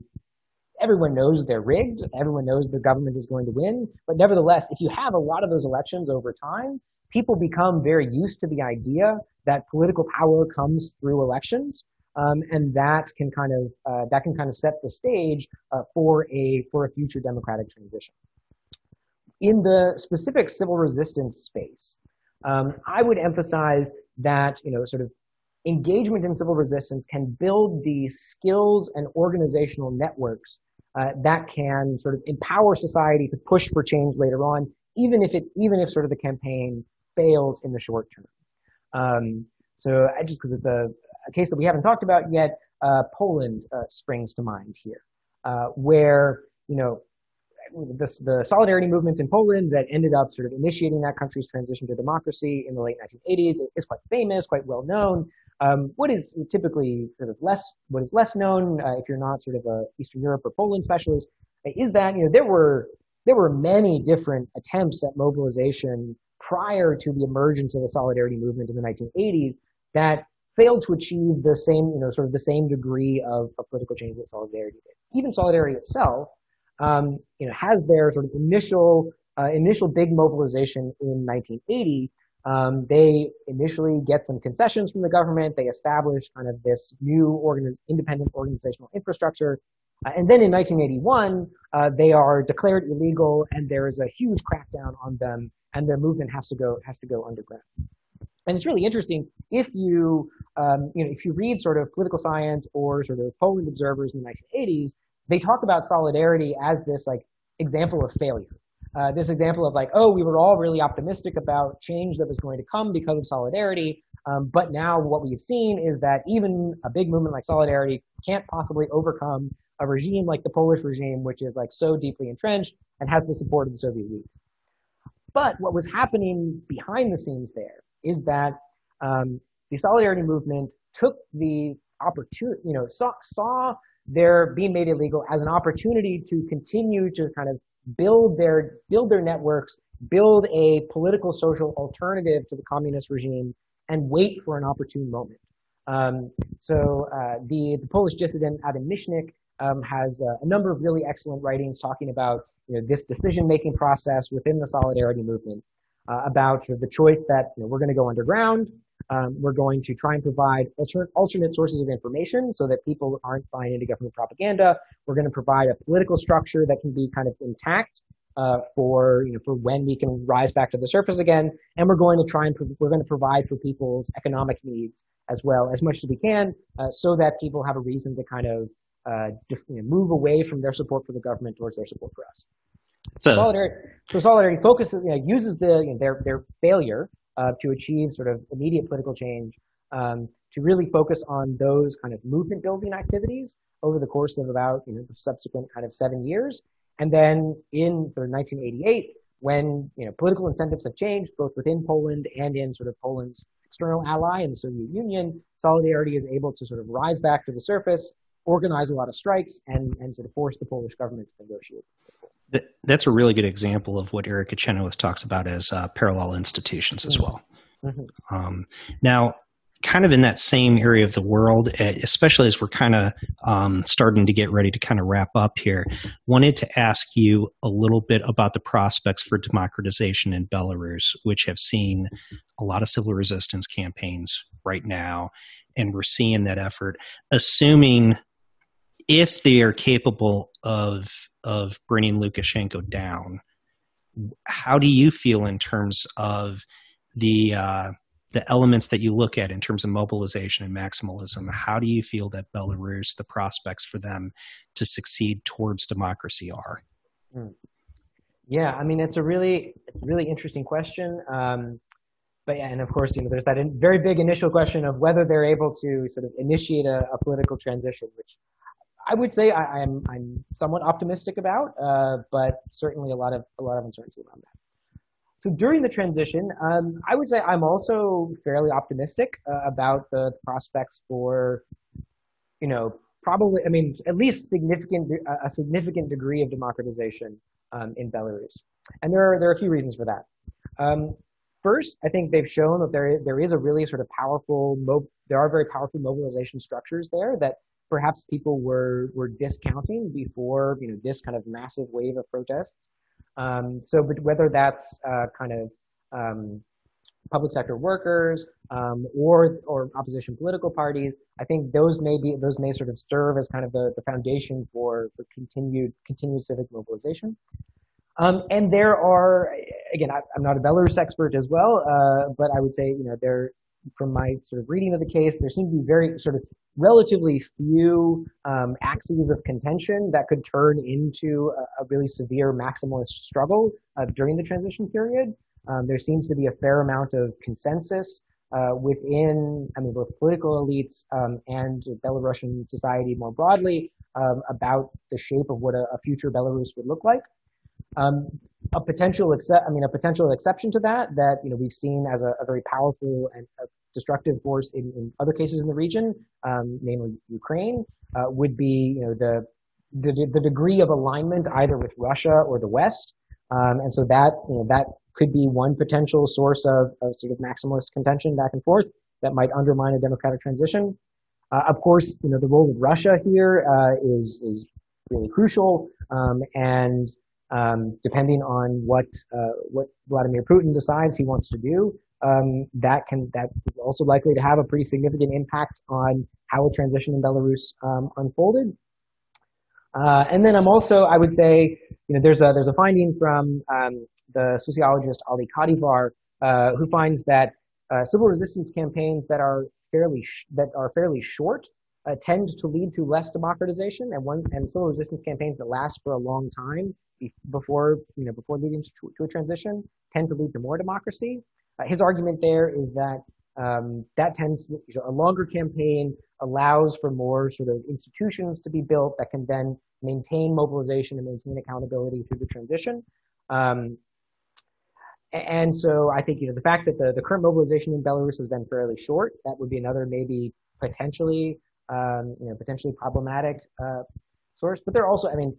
everyone knows they're rigged everyone knows the government is going to win but nevertheless if you have a lot of those elections over time people become very used to the idea that political power comes through elections um, and that can kind of uh, that can kind of set the stage uh, for a for a future democratic transition in the specific civil resistance space, um, I would emphasize that you know sort of engagement in civil resistance can build the skills and organizational networks uh, that can sort of empower society to push for change later on, even if it even if sort of the campaign fails in the short term. Um, so I just because it's a, a, case that we haven't talked about yet, uh, Poland uh, springs to mind here, uh, where you know this, the solidarity movement in Poland that ended up sort of initiating that country's transition to democracy in the late 1980s is quite famous, quite well known. Um, what is typically sort of less, what is less known, uh, if you're not sort of a Eastern Europe or Poland specialist, is that you know there were there were many different attempts at mobilization prior to the emergence of the solidarity movement in the 1980s that failed to achieve the same, you know, sort of the same degree of, of political change that solidarity did. Even solidarity itself, um, you know, has their sort of initial uh, initial big mobilization in 1980. Um, they initially get some concessions from the government. They establish kind of this new organiz- independent organizational infrastructure. Uh, and then in 1981, uh, they are declared illegal, and there is a huge crackdown on them, and their movement has to go has to go underground. And it's really interesting if you um, you know if you read sort of political science or sort of Poland observers in the 1980s, they talk about solidarity as this like example of failure. Uh, this example of like, oh, we were all really optimistic about change that was going to come because of solidarity, um, but now what we've seen is that even a big movement like solidarity can't possibly overcome a regime like the Polish regime, which is like so deeply entrenched and has the support of the Soviet Union. But what was happening behind the scenes there is that um, the solidarity movement took the opportunity, you know, saw, saw they're being made illegal as an opportunity to continue to kind of build their build their networks, build a political social alternative to the communist regime, and wait for an opportune moment. Um, so uh, the, the, Polish dissident Adam Michnik um, has uh, a number of really excellent writings talking about you know, this decision-making process within the solidarity movement, uh, about the choice that you know, we're going to go underground, um, we're going to try and provide alter- alternate sources of information so that people aren't buying into government propaganda. We're going to provide a political structure that can be kind of intact uh, for you know for when we can rise back to the surface again. And we're going to try and pro- we're going to provide for people's economic needs as well as much as we can, uh, so that people have a reason to kind of uh, move away from their support for the government towards their support for us. So, solidarity, so solidarity focuses, you know, uses the you know, their their failure uh, to achieve sort of immediate political change, um, to really focus on those kind of movement building activities over the course of about you know the subsequent kind of seven years, and then in sort of 1988, when you know political incentives have changed both within Poland and in sort of Poland's external ally in the Soviet Union, Solidarity is able to sort of rise back to the surface, organize a lot of strikes, and and sort of force the Polish government to negotiate that's a really good example of what Erica Chenoweth talks about as uh, parallel institutions as mm-hmm. well. Mm-hmm. Um, now, kind of in that same area of the world, especially as we're kind of um, starting to get ready to kind of wrap up here, wanted to ask you a little bit about the prospects for democratization in Belarus, which have seen a lot of civil resistance campaigns right now, and we're seeing that effort. Assuming if they are capable of of bringing Lukashenko down, how do you feel in terms of the uh, the elements that you look at in terms of mobilization and maximalism? How do you feel that Belarus, the prospects for them to succeed towards democracy are? Hmm. Yeah, I mean it's a really it's a really interesting question. Um, but yeah, and of course, you know, there's that in, very big initial question of whether they're able to sort of initiate a, a political transition, which I would say I, am I'm, I'm somewhat optimistic about, uh, but certainly a lot of a lot of uncertainty around that. So during the transition, um, I would say I'm also fairly optimistic uh, about the prospects for, you know, probably I mean at least significant a significant degree of democratization um, in Belarus, and there are there are a few reasons for that. Um, first, I think they've shown that there there is a really sort of powerful there are very powerful mobilization structures there that perhaps people were were discounting before you know this kind of massive wave of protests. Um, so, but whether that's uh, kind of um, public sector workers um, or or opposition political parties, I think those may be those may sort of serve as kind of the, the foundation for for continued continued civic mobilization. Um, and there are, again, I, am not a Belarus expert as well, uh, but I would say, you know, there, from my sort of reading of the case, there seem to be very sort of relatively few um, axes of contention that could turn into a, a really severe maximalist struggle uh, during the transition period. Um, there seems to be a fair amount of consensus uh, within, I mean, both political elites um, and Belarusian society more broadly um, about the shape of what a, a, future Belarus would look like. A potential, except, I mean, a potential exception to that, that you know we've seen as a, a very powerful and destructive force in, in, other cases in the region, um, namely Ukraine, uh, would be you know the, the the degree of alignment either with Russia or the West, um, and so that you know that could be one potential source of, of sort of maximalist contention back and forth that might undermine a democratic transition. Uh, of course, you know the role of Russia here uh, is is really crucial, um, and um, depending on what uh, what Vladimir Putin decides he wants to do, um, that can that is also likely to have a pretty significant impact on how a transition in Belarus um, unfolded. Uh, and then I'm also, I would say, you know, there's a there's a finding from um, the sociologist Ali Kadivar, uh, who finds that uh, civil resistance campaigns that are fairly that are fairly short uh, tend to lead to less democratization, and one and civil resistance campaigns that last for a long time before you know before leading to, to a transition tend to lead to more democracy. Uh, his argument there is that um, that tends you know, a longer campaign allows for more sort of institutions to be built that can then maintain mobilization and maintain accountability through the transition. Um, and so I think, you know, the fact that the, the current mobilization in Belarus has been fairly short, that would be another maybe potentially, um, you know, potentially problematic uh, source. But there are also, I mean,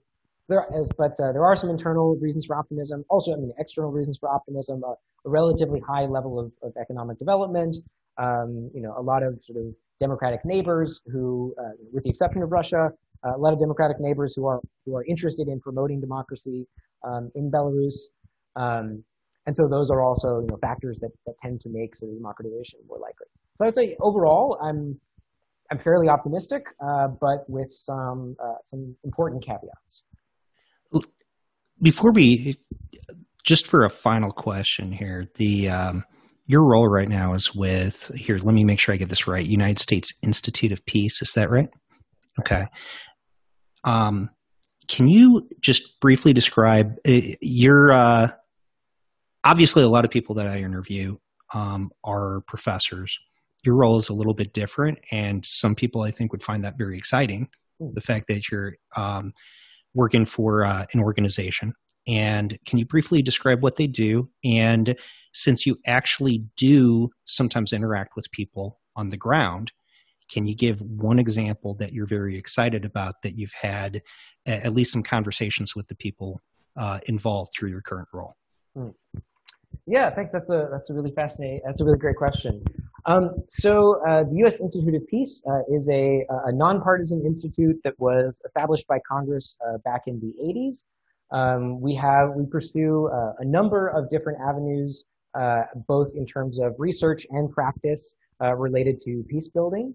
there is, but uh, there are some internal reasons for optimism. Also, I mean, external reasons for optimism. Uh, a relatively high level of, of economic development. Um, you know, a lot of sort of democratic neighbors who, uh, with the exception of Russia, uh, a lot of democratic neighbors who are who are interested in promoting democracy um, in Belarus. Um, and so those are also you know factors that, that tend to make sort of democratization more likely. So I would say overall, I'm I'm fairly optimistic, uh, but with some uh, some important caveats. Before we, just for a final question here, the um, your role right now is with here. Let me make sure I get this right. United States Institute of Peace. Is that right? Okay. Um, can you just briefly describe uh, your uh, obviously a lot of people that I interview um, are professors. Your role is a little bit different, and some people I think would find that very exciting. Hmm. The fact that you're um, working for uh, an organization, and can you briefly describe what they do? And since you actually do sometimes interact with people on the ground, can you give one example that you're very excited about that you've had at least some conversations with the people uh, involved through your current role? Hmm. Yeah, thanks. That's a that's a really fascinating. That's a really great question. Um, so uh, the U.S. Institute of Peace uh, is a, a nonpartisan institute that was established by Congress uh, back in the 80s. Um, we have we pursue uh, a number of different avenues, uh, both in terms of research and practice uh, related to peace building.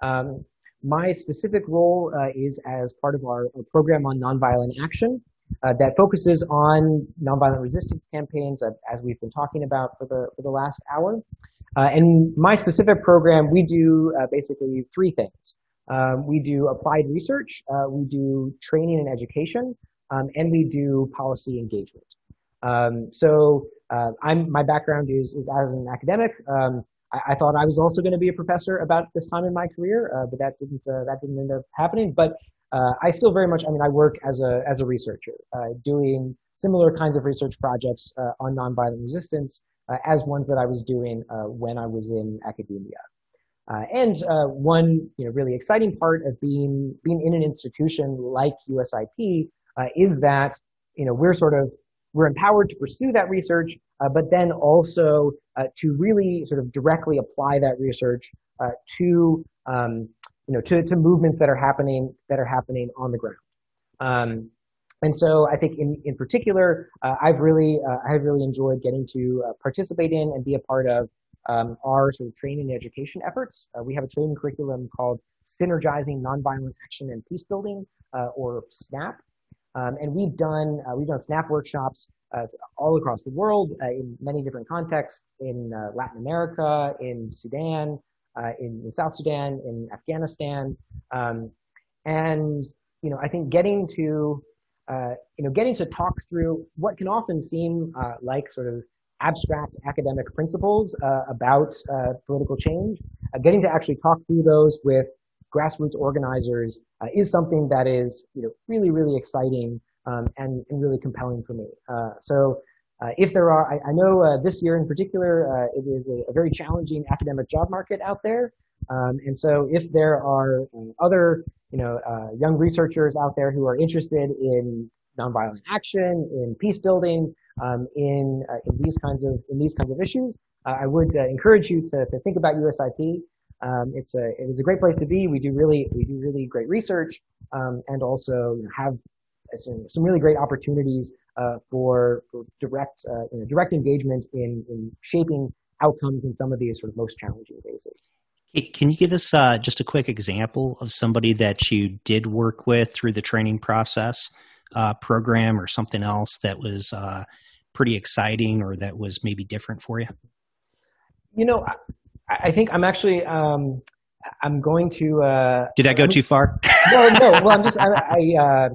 Um, my specific role is as part of our, our program on nonviolent action, uh, that focuses on nonviolent resistance campaigns, uh, as we've been talking about for the for the last hour. Uh, and my specific program, we do uh, basically three things. Um, we do applied research, uh, we do training and education, um, and we do policy engagement. Um, so uh, I'm my background is is as an academic. Um, I, I, thought I was also going to be a professor about this time in my career, but that didn't that didn't end up happening. But uh, I still very much, I mean, I work as a, as a researcher, uh, doing similar kinds of research projects uh, on nonviolent resistance uh, as ones that I was doing uh, when I was in academia. Uh, and one, you know, really exciting part of being, being in an institution like USIP is that, you know, we're sort of, we're empowered to pursue that research, but then also to really sort of directly apply that research to um, you know, to, to movements that are happening that are happening on the ground. Um, and so I think in, in particular, uh, I've really uh, I've really enjoyed getting to uh, participate in and be a part of um, our sort of training and education efforts. Uh, we have a training curriculum called Synergizing Nonviolent Action and Peace Building, uh, or SNAP. Um, and we've done uh, we've done snap workshops all across the world in many different contexts in Latin America, in Sudan, in, in, South Sudan, in Afghanistan, um, and you know I think getting to uh, you know getting to talk through what can often seem like sort of abstract academic principles about political change, getting to actually talk through those with grassroots organizers uh, is something that is you know really really exciting um, and, and really compelling for me. Uh, so uh, if there are, I, I know uh, this year in particular, uh, it is a, a, very challenging academic job market out there. Um, and so if there are other, you know, uh, young researchers out there who are interested in nonviolent action, in peace building, um, in, in these kinds of in these kinds of issues, I would encourage you to, to think about USIP. Um, it's a it is a great place to be. We do really we do really great research um, and also have some, some really great opportunities uh, for, for direct uh, you know, direct engagement in, in shaping outcomes in some of these sort of most challenging phases. Can you give us uh, just a quick example of somebody that you did work with through the training process uh, program or something else that was uh, pretty exciting or that was maybe different for you? You know, I think I'm actually um, I'm going to. Uh, Did I go too far? no, no. Well, I'm just I, I uh,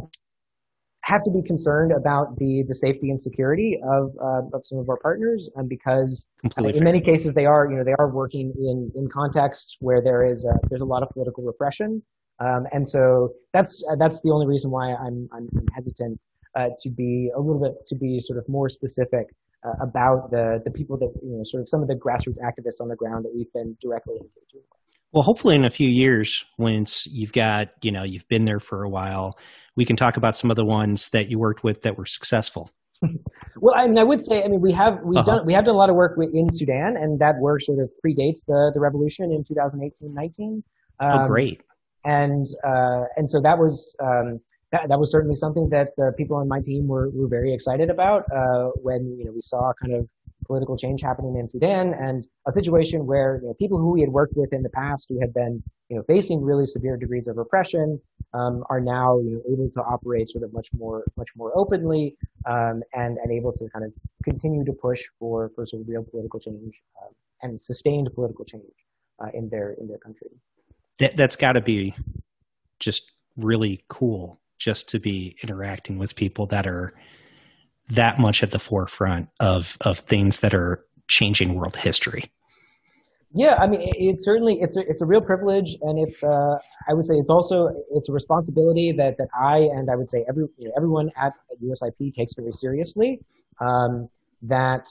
have to be concerned about the the safety and security of uh, of some of our partners, and because uh, in many cases they are you know they are working in in contexts where there is a, there's a lot of political repression, um, and so that's that's the only reason why I'm I'm hesitant uh, to be a little bit to be sort of more specific uh, about the the people that you know sort of some of the grassroots activists on the ground that we've been directly engaging with. Well, hopefully in a few years, once you've got you know you've been there for a while, we can talk about some of the ones that you worked with that were successful. [LAUGHS] well, I mean, I would say, I mean, we have we've uh-huh. done we have done a lot of work in Sudan, and that work sort of predates the the revolution in 2018-19. Um, oh, great! And uh, and so that was um, that, that was certainly something that the people on my team were, were very excited about uh, when you know we saw kind of political change happening in Sudan and a situation where you know, people who we had worked with in the past who had been you know facing really severe degrees of repression um, are now you know, able to operate sort of much more much more openly um, and and able to kind of continue to push for for sort of real political change uh, and sustained political change uh, in their in their country. That that's got to be just really cool just to be interacting with people that are that much at the forefront of of things that are changing world history. Yeah, I mean, it, it's certainly it's a it's a real privilege, and it's uh, I would say it's also it's a responsibility that that I and I would say every you know, everyone at USIP takes very seriously. Um, that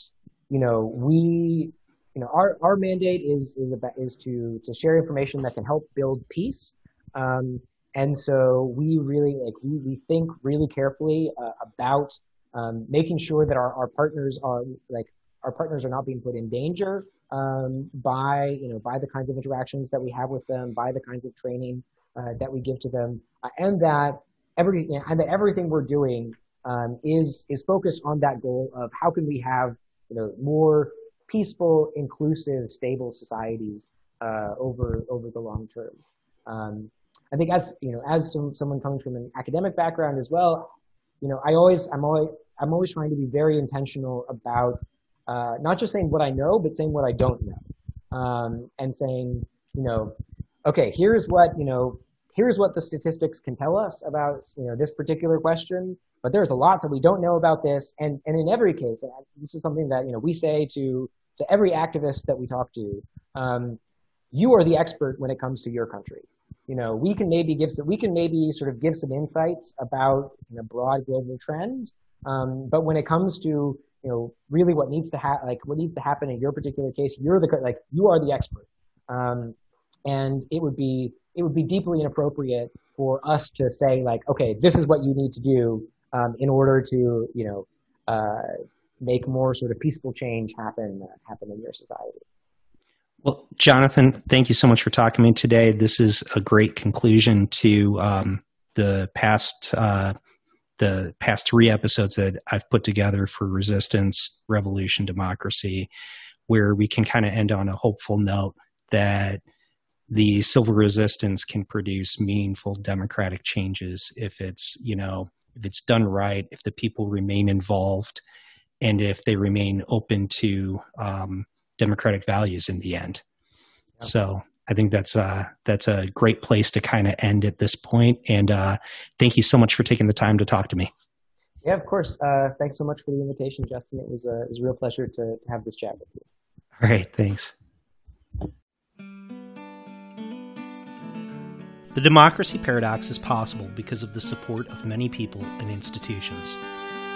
you know we you know our our mandate is is about, is to to share information that can help build peace. Um, and so we really like we, we think really carefully uh, about um, making sure that our, our partners are like our partners are not being put in danger um, by you know by the kinds of interactions that we have with them, by the kinds of training uh, that we give to them, uh, and that every you know, and that everything we're doing um, is is focused on that goal of how can we have you know more peaceful, inclusive, stable societies uh, over over the long term. Um, I think as you know, as some, someone coming from an academic background as well, you know, I always, I'm always, I'm always trying to be very intentional about uh, not just saying what I know, but saying what I don't know, um, and saying, you know, okay, here's what you know, here's what the statistics can tell us about you know this particular question, but there's a lot that we don't know about this, and and in every case, this is something that you know we say to to every activist that we talk to, um, you are the expert when it comes to your country you know, we can maybe give some, we can maybe sort of give some insights about you know, broad global trends. Um, but when it comes to, you know, really what needs to happen, like what needs to happen in your particular case, you're the, like, you are the expert. Um, and it would be, it would be deeply inappropriate for us to say like, okay, this is what you need to do, um, in order to, you know, uh, make more sort of peaceful change happen, uh, happen in your society. Well, Jonathan, thank you so much for talking to me today. This is a great conclusion to um, the past uh, the past three episodes that I've put together for resistance, revolution, democracy, where we can kind of end on a hopeful note that the civil resistance can produce meaningful democratic changes if it's you know if it's done right, if the people remain involved, and if they remain open to um, democratic values in the end. Yeah. So I think that's uh, that's a great place to kind of end at this point. And uh, thank you so much for taking the time to talk to me. Yeah, of course. Uh, thanks so much for the invitation, Justin. It was a, it was a real pleasure to, to have this chat with you. All right, thanks. The democracy paradox is possible because of the support of many people and institutions.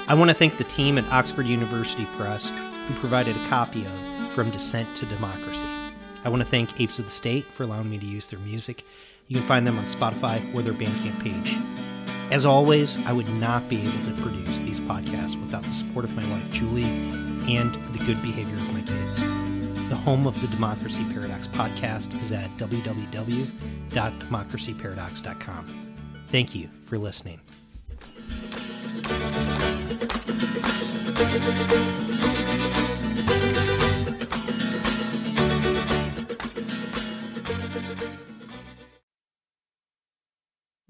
I want to thank the team at Oxford University Press who provided a copy of From Dissent to Democracy. I want to thank Apes of the State for allowing me to use their music. You can find them on Spotify or their Bandcamp page. As always, I would not be able to produce these podcasts without the support of my wife, Julie, and the good behavior of my kids. The home of the Democracy Paradox podcast is at www.democracyparadox.com. Thank you for listening.